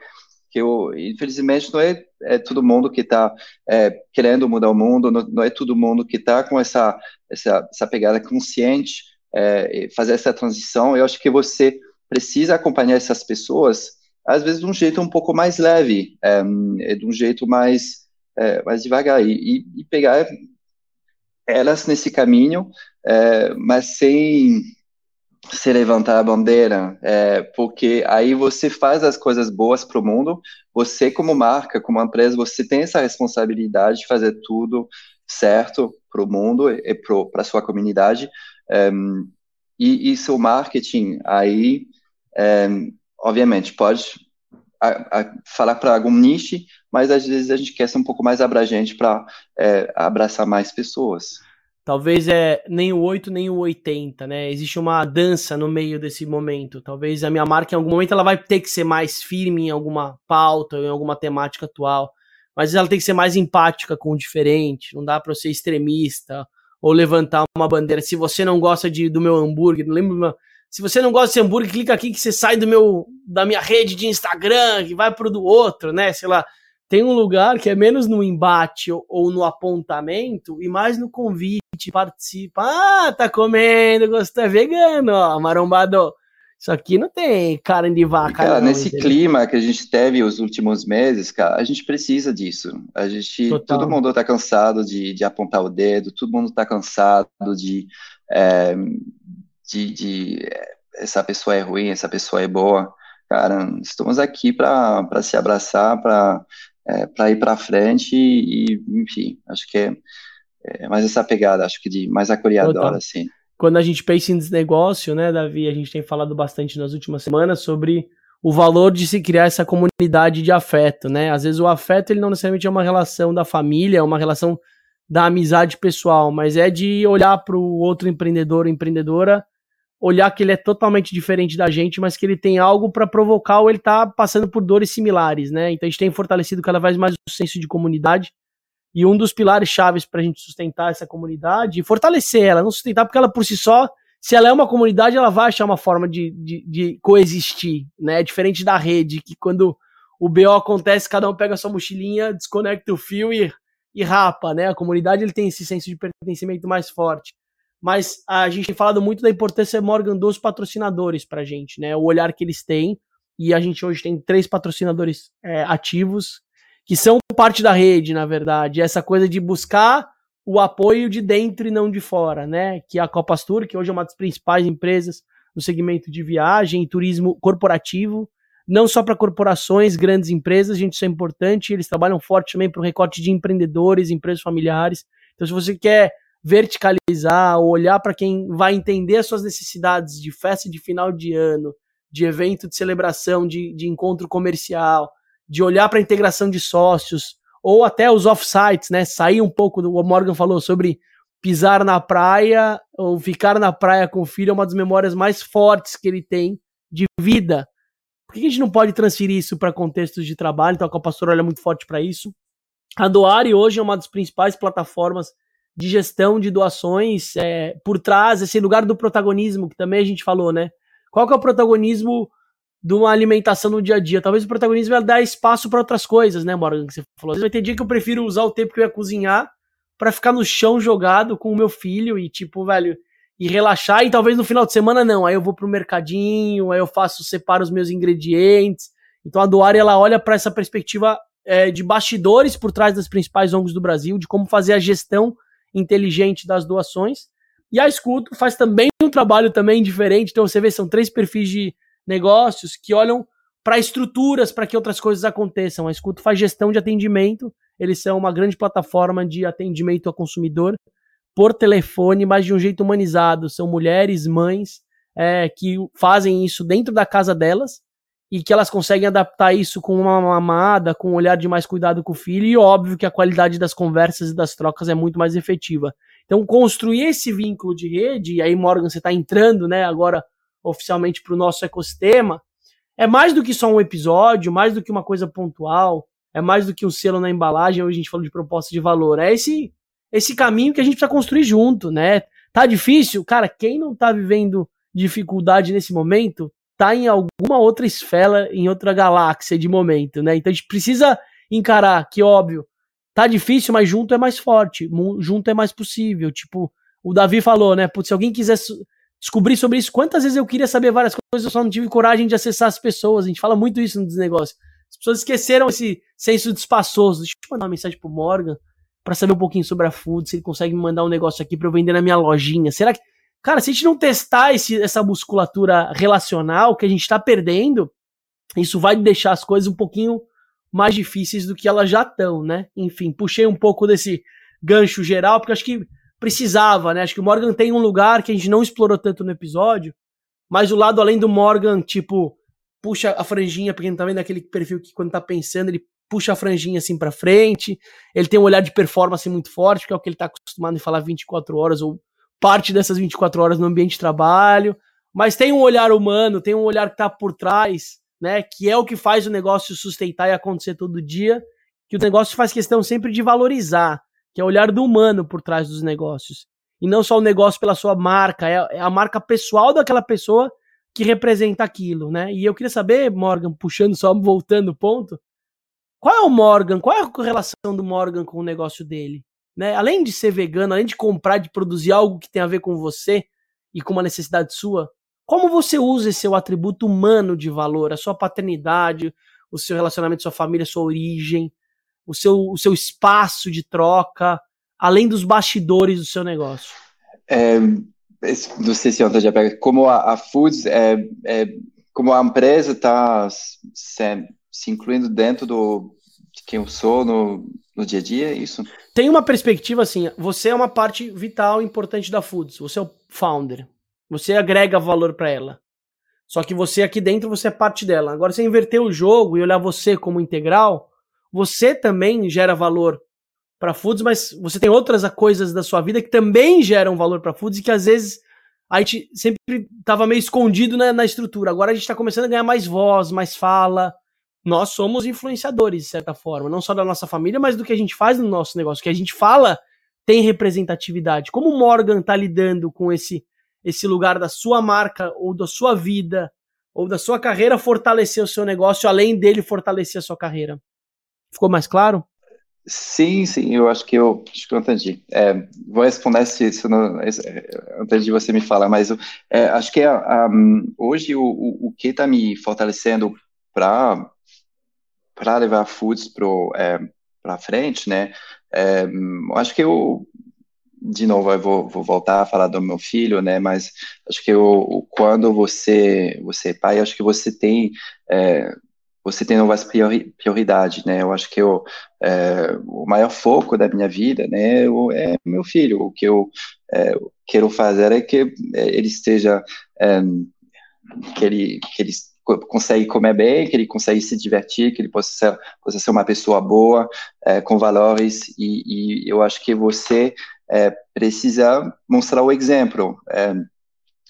que eu, infelizmente, não é, é todo mundo que está é, querendo mudar o mundo, não, não, é todo mundo que está com essa, essa, essa pegada consciente, é, fazer essa transição. Eu acho que você precisa acompanhar essas pessoas, às vezes de um jeito um pouco mais leve, é, é de um jeito mais, é, mais devagar, e, e, pegar elas nesse caminho, é, mas sem se levantar a bandeira, é, porque aí você faz as coisas boas para o mundo. Você, como marca, como empresa, você tem essa responsabilidade de fazer tudo certo para o mundo e para a sua comunidade. É, e, e seu marketing aí, é, obviamente, pode a, a falar para algum nicho, mas às vezes a gente quer ser um pouco mais abrangente para é, abraçar mais pessoas. Talvez é nem o 8 nem o 80, né? Existe uma dança no meio desse momento. Talvez a minha marca em algum momento ela vai ter que ser mais firme em alguma pauta, em alguma temática atual, mas ela tem que ser mais empática com o diferente. Não dá para ser extremista ou levantar uma bandeira. Se você não gosta de, do meu hambúrguer, lembro, se você não gosta desse hambúrguer, clica aqui que você sai do meu da minha rede de Instagram, que vai pro do outro, né? Sei lá. Tem um lugar que é menos no embate ou, ou no apontamento e mais no convite participa. Ah, tá comendo, gostou, é vegano, ó, marombado. Isso aqui não tem carne de vaca. Cara, não, nesse clima que a gente teve os últimos meses, cara, a gente precisa disso. A gente, Total. todo mundo tá cansado de, de apontar o dedo, todo mundo tá cansado de, é, de, de essa pessoa é ruim, essa pessoa é boa. Cara, estamos aqui para se abraçar, para é, ir para frente e, enfim, acho que é, é, mais essa pegada, acho que de mais acolhedora, assim. Quando a gente pensa em desnegócio, né, Davi, a gente tem falado bastante nas últimas semanas sobre o valor de se criar essa comunidade de afeto, né? Às vezes o afeto ele não necessariamente é uma relação da família, é uma relação da amizade pessoal, mas é de olhar para o outro empreendedor ou empreendedora, olhar que ele é totalmente diferente da gente, mas que ele tem algo para provocar ou ele está passando por dores similares, né? Então a gente tem fortalecido cada vez mais o senso de comunidade e um dos pilares chaves para a gente sustentar essa comunidade e fortalecer ela, não sustentar porque ela por si só, se ela é uma comunidade, ela vai achar uma forma de, de, de coexistir, né? Diferente da rede, que quando o BO acontece, cada um pega sua mochilinha, desconecta o fio e, e rapa, né? A comunidade ele tem esse senso de pertencimento mais forte. Mas a gente tem falado muito da importância, Morgan, dos patrocinadores para a gente, né? O olhar que eles têm. E a gente hoje tem três patrocinadores é, ativos que são parte da rede, na verdade. Essa coisa de buscar o apoio de dentro e não de fora, né? Que é a Copastur, que hoje é uma das principais empresas no segmento de viagem e turismo corporativo, não só para corporações, grandes empresas, gente, isso é importante, eles trabalham forte também para o recorte de empreendedores, empresas familiares. Então, se você quer verticalizar, olhar para quem vai entender as suas necessidades de festa de final de ano, de evento de celebração, de, de encontro comercial, de olhar para a integração de sócios, ou até os offsites, né? Sair um pouco do. O Morgan falou sobre pisar na praia ou ficar na praia com o filho é uma das memórias mais fortes que ele tem de vida. Por que a gente não pode transferir isso para contextos de trabalho? Então a Pastor olha muito forte para isso. A Doare hoje é uma das principais plataformas de gestão de doações é, por trás, esse lugar do protagonismo, que também a gente falou, né? Qual que é o protagonismo de uma alimentação no dia a dia? Talvez o protagonismo é dar espaço para outras coisas, né, Morgan? Que você falou. Vai ter dia que eu prefiro usar o tempo que eu ia cozinhar para ficar no chão jogado com o meu filho e, tipo, velho, e relaxar. E talvez no final de semana não. Aí eu vou pro mercadinho, aí eu faço, separo os meus ingredientes. Então a Doari, ela olha para essa perspectiva é, de bastidores por trás das principais ONGs do Brasil, de como fazer a gestão inteligente das doações. E a Escudo faz também um trabalho também diferente. Então você vê, são três perfis de negócios que olham para estruturas para que outras coisas aconteçam. A Escudo faz gestão de atendimento. Eles são uma grande plataforma de atendimento ao consumidor por telefone, mas de um jeito humanizado. São mulheres, mães é, que fazem isso dentro da casa delas e que elas conseguem adaptar isso com uma mamada, com um olhar de mais cuidado com o filho, e óbvio que a qualidade das conversas e das trocas é muito mais efetiva. Então, construir esse vínculo de rede, e aí, Morgan, você está entrando né, agora oficialmente para o nosso ecossistema, é mais do que só um episódio, mais do que uma coisa pontual, é mais do que um selo na embalagem, hoje a gente falou de proposta de valor, é esse, esse caminho que a gente precisa construir junto, né? Tá difícil? Cara, quem não tá vivendo dificuldade nesse momento, tá em alguma outra esfera, em outra galáxia de momento, né? Então a gente precisa encarar que, óbvio, tá difícil, mas junto é mais forte, junto é mais possível. Tipo, o Davi falou, né? Putz, se alguém quiser descobrir sobre isso, quantas vezes eu queria saber várias coisas, eu só não tive coragem de acessar as pessoas. A gente fala muito isso nos negócios. As pessoas esqueceram esse senso de espaçoso. Deixa eu mandar uma mensagem pro Morgan para saber um pouquinho sobre a Food, se ele consegue me mandar um negócio aqui para eu vender na minha lojinha. Será que Cara, se a gente não testar esse, essa musculatura relacional que a gente está perdendo, isso vai deixar as coisas um pouquinho mais difíceis do que elas já estão, né? Enfim, puxei um pouco desse gancho geral, porque acho que precisava, né? Acho que o Morgan tem um lugar que a gente não explorou tanto no episódio, mas o lado além do Morgan, tipo, puxa a franjinha, porque tá vendo aquele perfil que quando tá pensando, ele puxa a franjinha assim para frente, ele tem um olhar de performance muito forte, que é o que ele tá acostumado em falar 24 horas ou parte dessas 24 horas no ambiente de trabalho, mas tem um olhar humano, tem um olhar que está por trás, né? Que é o que faz o negócio sustentar e acontecer todo dia, que o negócio faz questão sempre de valorizar, que é o olhar do humano por trás dos negócios. E não só o negócio pela sua marca, é, é a marca pessoal daquela pessoa que representa aquilo, né? E eu queria saber, Morgan, puxando só, voltando o ponto, qual é o Morgan, qual é a correlação do Morgan com o negócio dele? Né? Além de ser vegano, além de comprar, de produzir algo que tem a ver com você e com uma necessidade sua, como você usa esse seu atributo humano de valor, a sua paternidade, o seu relacionamento sua família, sua origem, o seu, o seu espaço de troca, além dos bastidores do seu negócio? É, não sei se ontem já pega, como a, a Foods, é, é, como a empresa está se, se incluindo dentro do, de quem eu sou no, no dia a dia, é isso? Tem uma perspectiva assim, você é uma parte vital importante da Foods, você é o founder, você agrega valor para ela. Só que você aqui dentro, você é parte dela. Agora, você inverter o jogo e olhar você como integral, você também gera valor para Foods, mas você tem outras coisas da sua vida que também geram valor para Foods e que às vezes a gente sempre estava meio escondido na, na estrutura. Agora a gente está começando a ganhar mais voz, mais fala, nós somos influenciadores, de certa forma, não só da nossa família, mas do que a gente faz no nosso negócio. O que a gente fala tem representatividade. Como o Morgan está lidando com esse, esse lugar da sua marca, ou da sua vida, ou da sua carreira fortalecer o seu negócio, além dele fortalecer a sua carreira? Ficou mais claro? Sim, sim, eu acho que eu, acho que eu entendi. É, vou responder se, não, antes de você me falar, mas é, acho que um, hoje o, o, o que está me fortalecendo para para levar foods para é, frente, né? É, acho que eu, de novo, eu vou, vou, voltar a falar do meu filho, né? Mas acho que eu, quando você você é pai, acho que você tem é, você tem novas priori, prioridades, né? Eu acho que eu, é, o maior foco da minha vida, né, eu, é meu filho. O que eu é, quero fazer é que é, ele esteja, é, que ele, que ele consegue comer bem, que ele consegue se divertir, que ele possa ser, possa ser uma pessoa boa, é, com valores. E, e, eu acho que você é, precisa mostrar o exemplo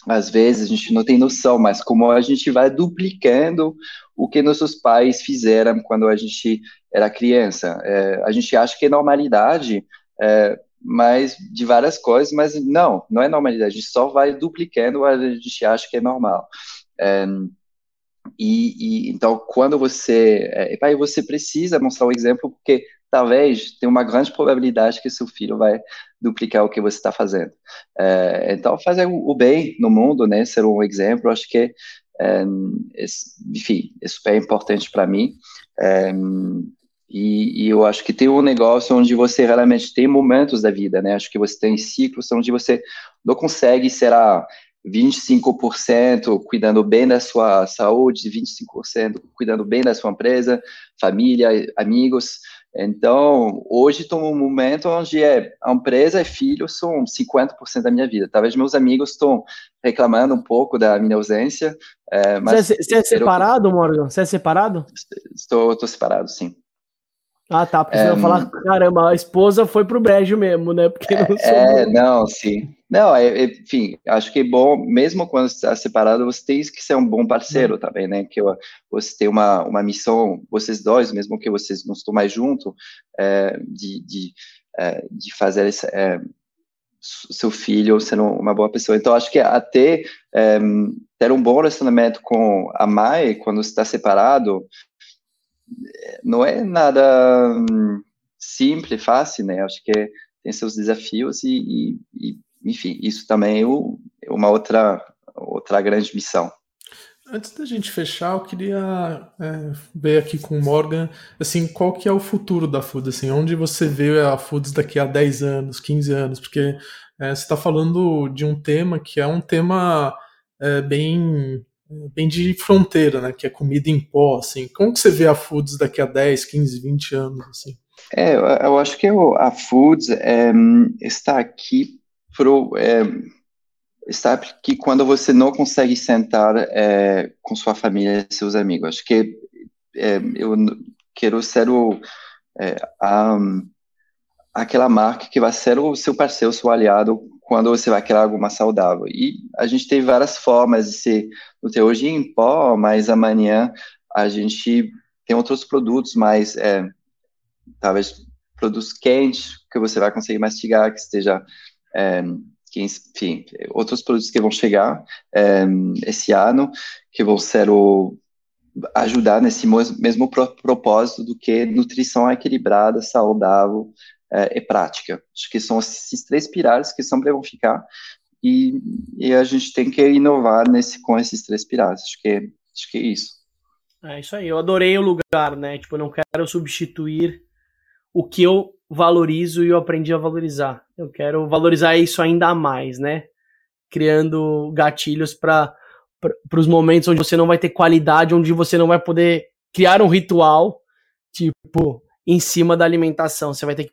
às vezes a gente não tem noção, mas como a gente vai duplicando o que nossos pais fizeram quando a gente era criança. É, a gente acha que é normalidade, é, mas de várias coisas, mas não, não é normalidade. A gente só vai duplicando, a gente acha que é normal. E, e, então, quando você, é, você precisa mostrar o exemplo, porque talvez tem uma grande probabilidade que seu filho vai duplicar o que você está fazendo. É, então, fazer o bem no mundo, né, ser um exemplo, acho que, é, enfim, é super importante para mim. É, e, e, eu acho que tem um negócio onde você realmente tem momentos da vida, né? Acho que você tem ciclos onde você não consegue, será 25% cuidando bem da sua saúde, 25% cuidando bem da sua empresa, família, amigos. Então, hoje estou num momento onde é, a empresa e filhos são 50% da minha vida. Talvez meus amigos estão reclamando um pouco da minha ausência. É, mas você, você é separado, Morgan? Você é separado? Estou, estou separado, sim. Ah, tá. Porque é, você vai falar, caramba, a esposa foi pro brejo mesmo, né? Porque não É, não, sim. Não, é, é, enfim, acho que é bom, mesmo quando está separado, você tem que ser um bom parceiro uhum. também, né? Que você tem uma, uma missão, vocês dois, mesmo que vocês não estão mais juntos, é, de, de, é, de fazer esse, é, seu filho ser uma boa pessoa. Então, acho que até ter um bom relacionamento com a mãe, quando está separado, não é nada hum, simples, fácil, né? Acho que tem seus desafios e, e, e enfim, isso também é, é uma outra, outra grande missão. Antes da gente fechar, eu queria é, ver aqui com o Morgan, assim, qual que é o futuro da Foods, assim, onde você vê a Foods daqui a 10 anos, 15 anos, porque é, você está falando de um tema que é um tema é, bem bem de fronteira, né? Que é comida em pó, assim. Como que você vê a Foods daqui a 10, 15, 20 anos, assim? É, eu, acho que a Foods é, está aqui pro... É, está aqui quando você não consegue sentar é, com sua família e seus amigos. Acho que é, eu quero ser o... É, a, aquela marca que vai ser o seu parceiro, o seu aliado quando você vai criar alguma saudável. E a gente tem várias formas de ser ter hoje em pó, mas amanhã a gente tem outros produtos mais, é, talvez produtos quentes que você vai conseguir mastigar, que esteja, que, enfim, outros produtos que vão chegar é, esse ano, que vão ser o ajudar nesse mesmo propósito do que nutrição equilibrada, saudável, é, e prática. Acho que são esses três pilares que sempre vão ficar e, e a gente tem que inovar nesse, com esses três pilares. Acho que, acho que é isso. É isso aí. Eu adorei o lugar, né? Tipo, eu não quero substituir o que eu valorizo e eu aprendi a valorizar. Eu quero valorizar isso ainda mais, né? Criando gatilhos para para os momentos onde você não vai ter qualidade, onde você não vai poder criar um ritual, tipo, em cima da alimentação. Você vai ter que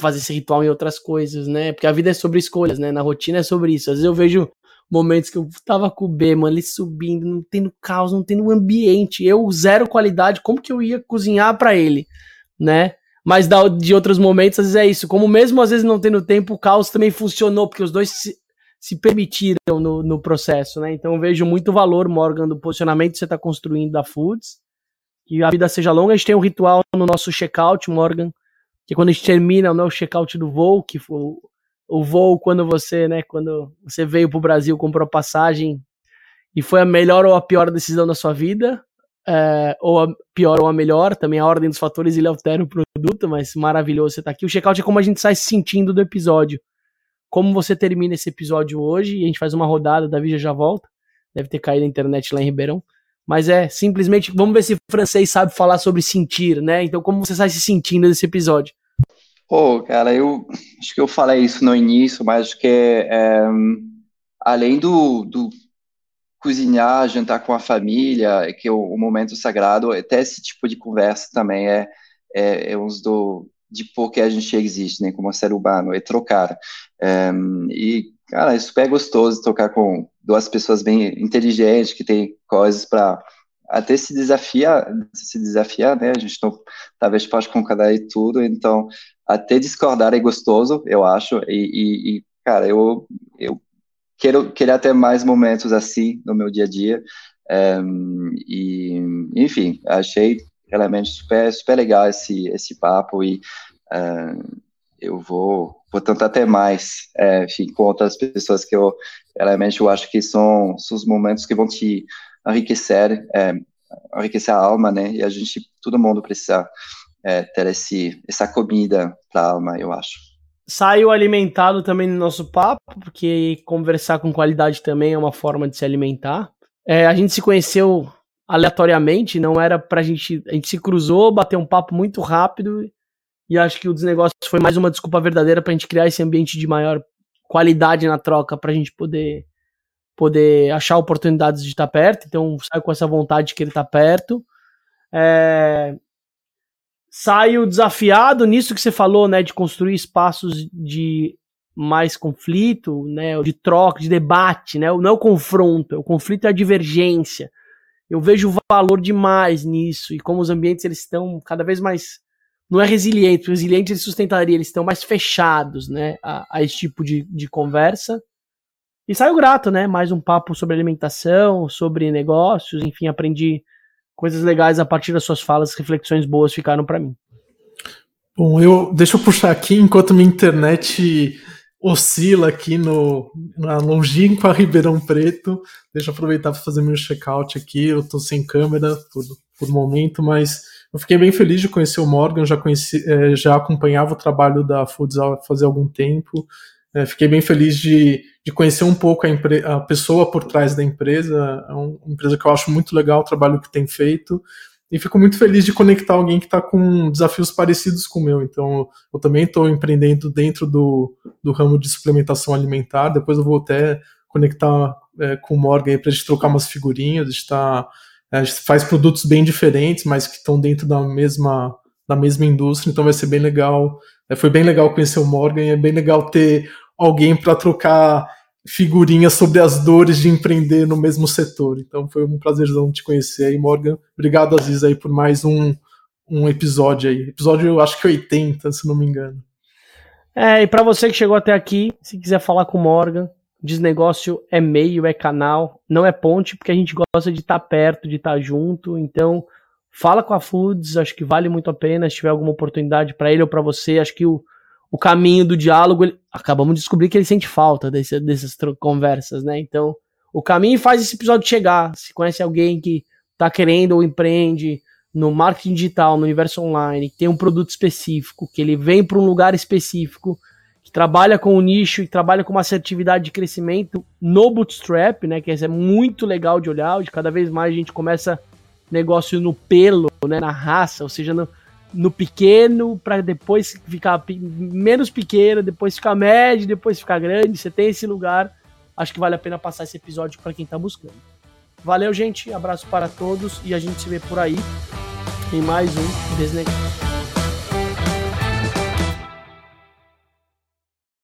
fazer esse ritual em outras coisas, né? Porque a vida é sobre escolhas, né? Na rotina é sobre isso. Às vezes eu vejo momentos que eu tava com o B, mano, ele subindo, não tendo caos, não tendo ambiente. Eu, zero qualidade, como que eu ia cozinhar para ele, né? Mas da, de outros momentos, às vezes é isso. Como mesmo às vezes não tendo tempo, o caos também funcionou, porque os dois se, se permitiram no, no processo, né? Então vejo muito valor, Morgan, do posicionamento que você está construindo da Foods. Que a vida seja longa. A gente tem um ritual no nosso checkout, Morgan, que quando a gente termina né, o check-out do voo, que foi o, o voo quando você, né, quando você veio para o Brasil, comprou passagem e foi a melhor ou a pior decisão da sua vida, é, ou a pior ou a melhor, também a ordem dos fatores ele altera o produto, mas maravilhoso você estar tá aqui. O check-out é como a gente sai se sentindo do episódio. Como você termina esse episódio hoje, e a gente faz uma rodada, Davi já volta, deve ter caído a internet lá em Ribeirão. Mas é simplesmente, vamos ver se o francês sabe falar sobre sentir, né? Então, como você sai se sentindo desse episódio? Pô, cara, eu acho que eu falei isso no início, mas acho que é, além do, do cozinhar, jantar com a família, que é o, o momento sagrado, até esse tipo de conversa também é, é, é uns do de por que a gente existe, né, como ser humano, é trocar. Um, e, cara, é super gostoso tocar com duas pessoas bem inteligentes, que tem coisas para até se desafiar, se desafiar, né, a gente não, talvez pode concordar e tudo, então, até discordar é gostoso, eu acho, e, e, e cara, eu, eu quero, queria ter mais momentos assim no meu dia a dia, um, e, enfim, achei realmente super, super legal esse, esse papo e uh, eu vou, vou tentar ter mais, é, enfim, com outras pessoas que eu realmente eu acho que são, são os momentos que vão te enriquecer, é, enriquecer a alma, né? E a gente, todo mundo precisa é, ter esse, essa comida para a alma, eu acho. Saiu alimentado também no nosso papo, porque conversar com qualidade também é uma forma de se alimentar. É, a gente se conheceu aleatoriamente, não era pra gente. A gente se cruzou, bateu um papo muito rápido e acho que o desnegócio foi mais uma desculpa verdadeira pra gente criar esse ambiente de maior qualidade na troca, pra gente poder poder achar oportunidades de estar perto. Então, sai com essa vontade que ele tá perto. É... Saio desafiado nisso que você falou, né, de construir espaços de mais conflito, né, de troca, de debate, né, não é o confronto, o conflito é a divergência eu vejo valor demais nisso e como os ambientes eles estão cada vez mais não é resiliente, resiliente eles sustentaria, eles estão mais fechados, né, a, a esse tipo de, de conversa. E saio grato, né, mais um papo sobre alimentação, sobre negócios, enfim, aprendi coisas legais a partir das suas falas, reflexões boas ficaram para mim. Bom, eu deixa eu puxar aqui enquanto minha internet oscila aqui no, na longínqua Ribeirão Preto. Deixa eu aproveitar para fazer meu check-out aqui. Eu estou sem câmera por, por momento, mas eu fiquei bem feliz de conhecer o Morgan. Já, conheci, é, já acompanhava o trabalho da Futsal fazia algum tempo. É, fiquei bem feliz de, de conhecer um pouco a, a pessoa por trás da empresa. É uma empresa que eu acho muito legal o trabalho que tem feito e fico muito feliz de conectar alguém que está com desafios parecidos com o meu. Então, eu também estou empreendendo dentro do, do ramo de suplementação alimentar. Depois eu vou até conectar é, com o Morgan para a gente trocar umas figurinhas. A gente, tá, a gente faz produtos bem diferentes, mas que estão dentro da mesma, da mesma indústria. Então, vai ser bem legal. É, foi bem legal conhecer o Morgan é bem legal ter alguém para trocar figurinhas sobre as dores de empreender no mesmo setor. Então foi um prazerzão te conhecer aí, Morgan. Obrigado, Aziz, aí por mais um, um episódio aí. Episódio, eu acho que 80, se não me engano. É, e para você que chegou até aqui, se quiser falar com o Morgan, desnegócio é meio, é canal, não é ponte, porque a gente gosta de estar tá perto, de estar tá junto. Então, fala com a Foods, acho que vale muito a pena. Se tiver alguma oportunidade para ele ou para você, acho que o o caminho do diálogo, ele, acabamos de descobrir que ele sente falta desse, dessas conversas, né? Então, o caminho faz esse episódio chegar. Se conhece alguém que está querendo ou empreende no marketing digital, no universo online, que tem um produto específico, que ele vem para um lugar específico, que trabalha com o nicho e trabalha com uma assertividade de crescimento no bootstrap, né? Que é muito legal de olhar, de cada vez mais a gente começa negócio no pelo, né, na raça, ou seja, no, no pequeno para depois ficar menos pequeno, depois ficar médio, depois ficar grande. Você tem esse lugar. Acho que vale a pena passar esse episódio para quem está buscando. Valeu, gente. Abraço para todos e a gente se vê por aí em mais um Desnegócio.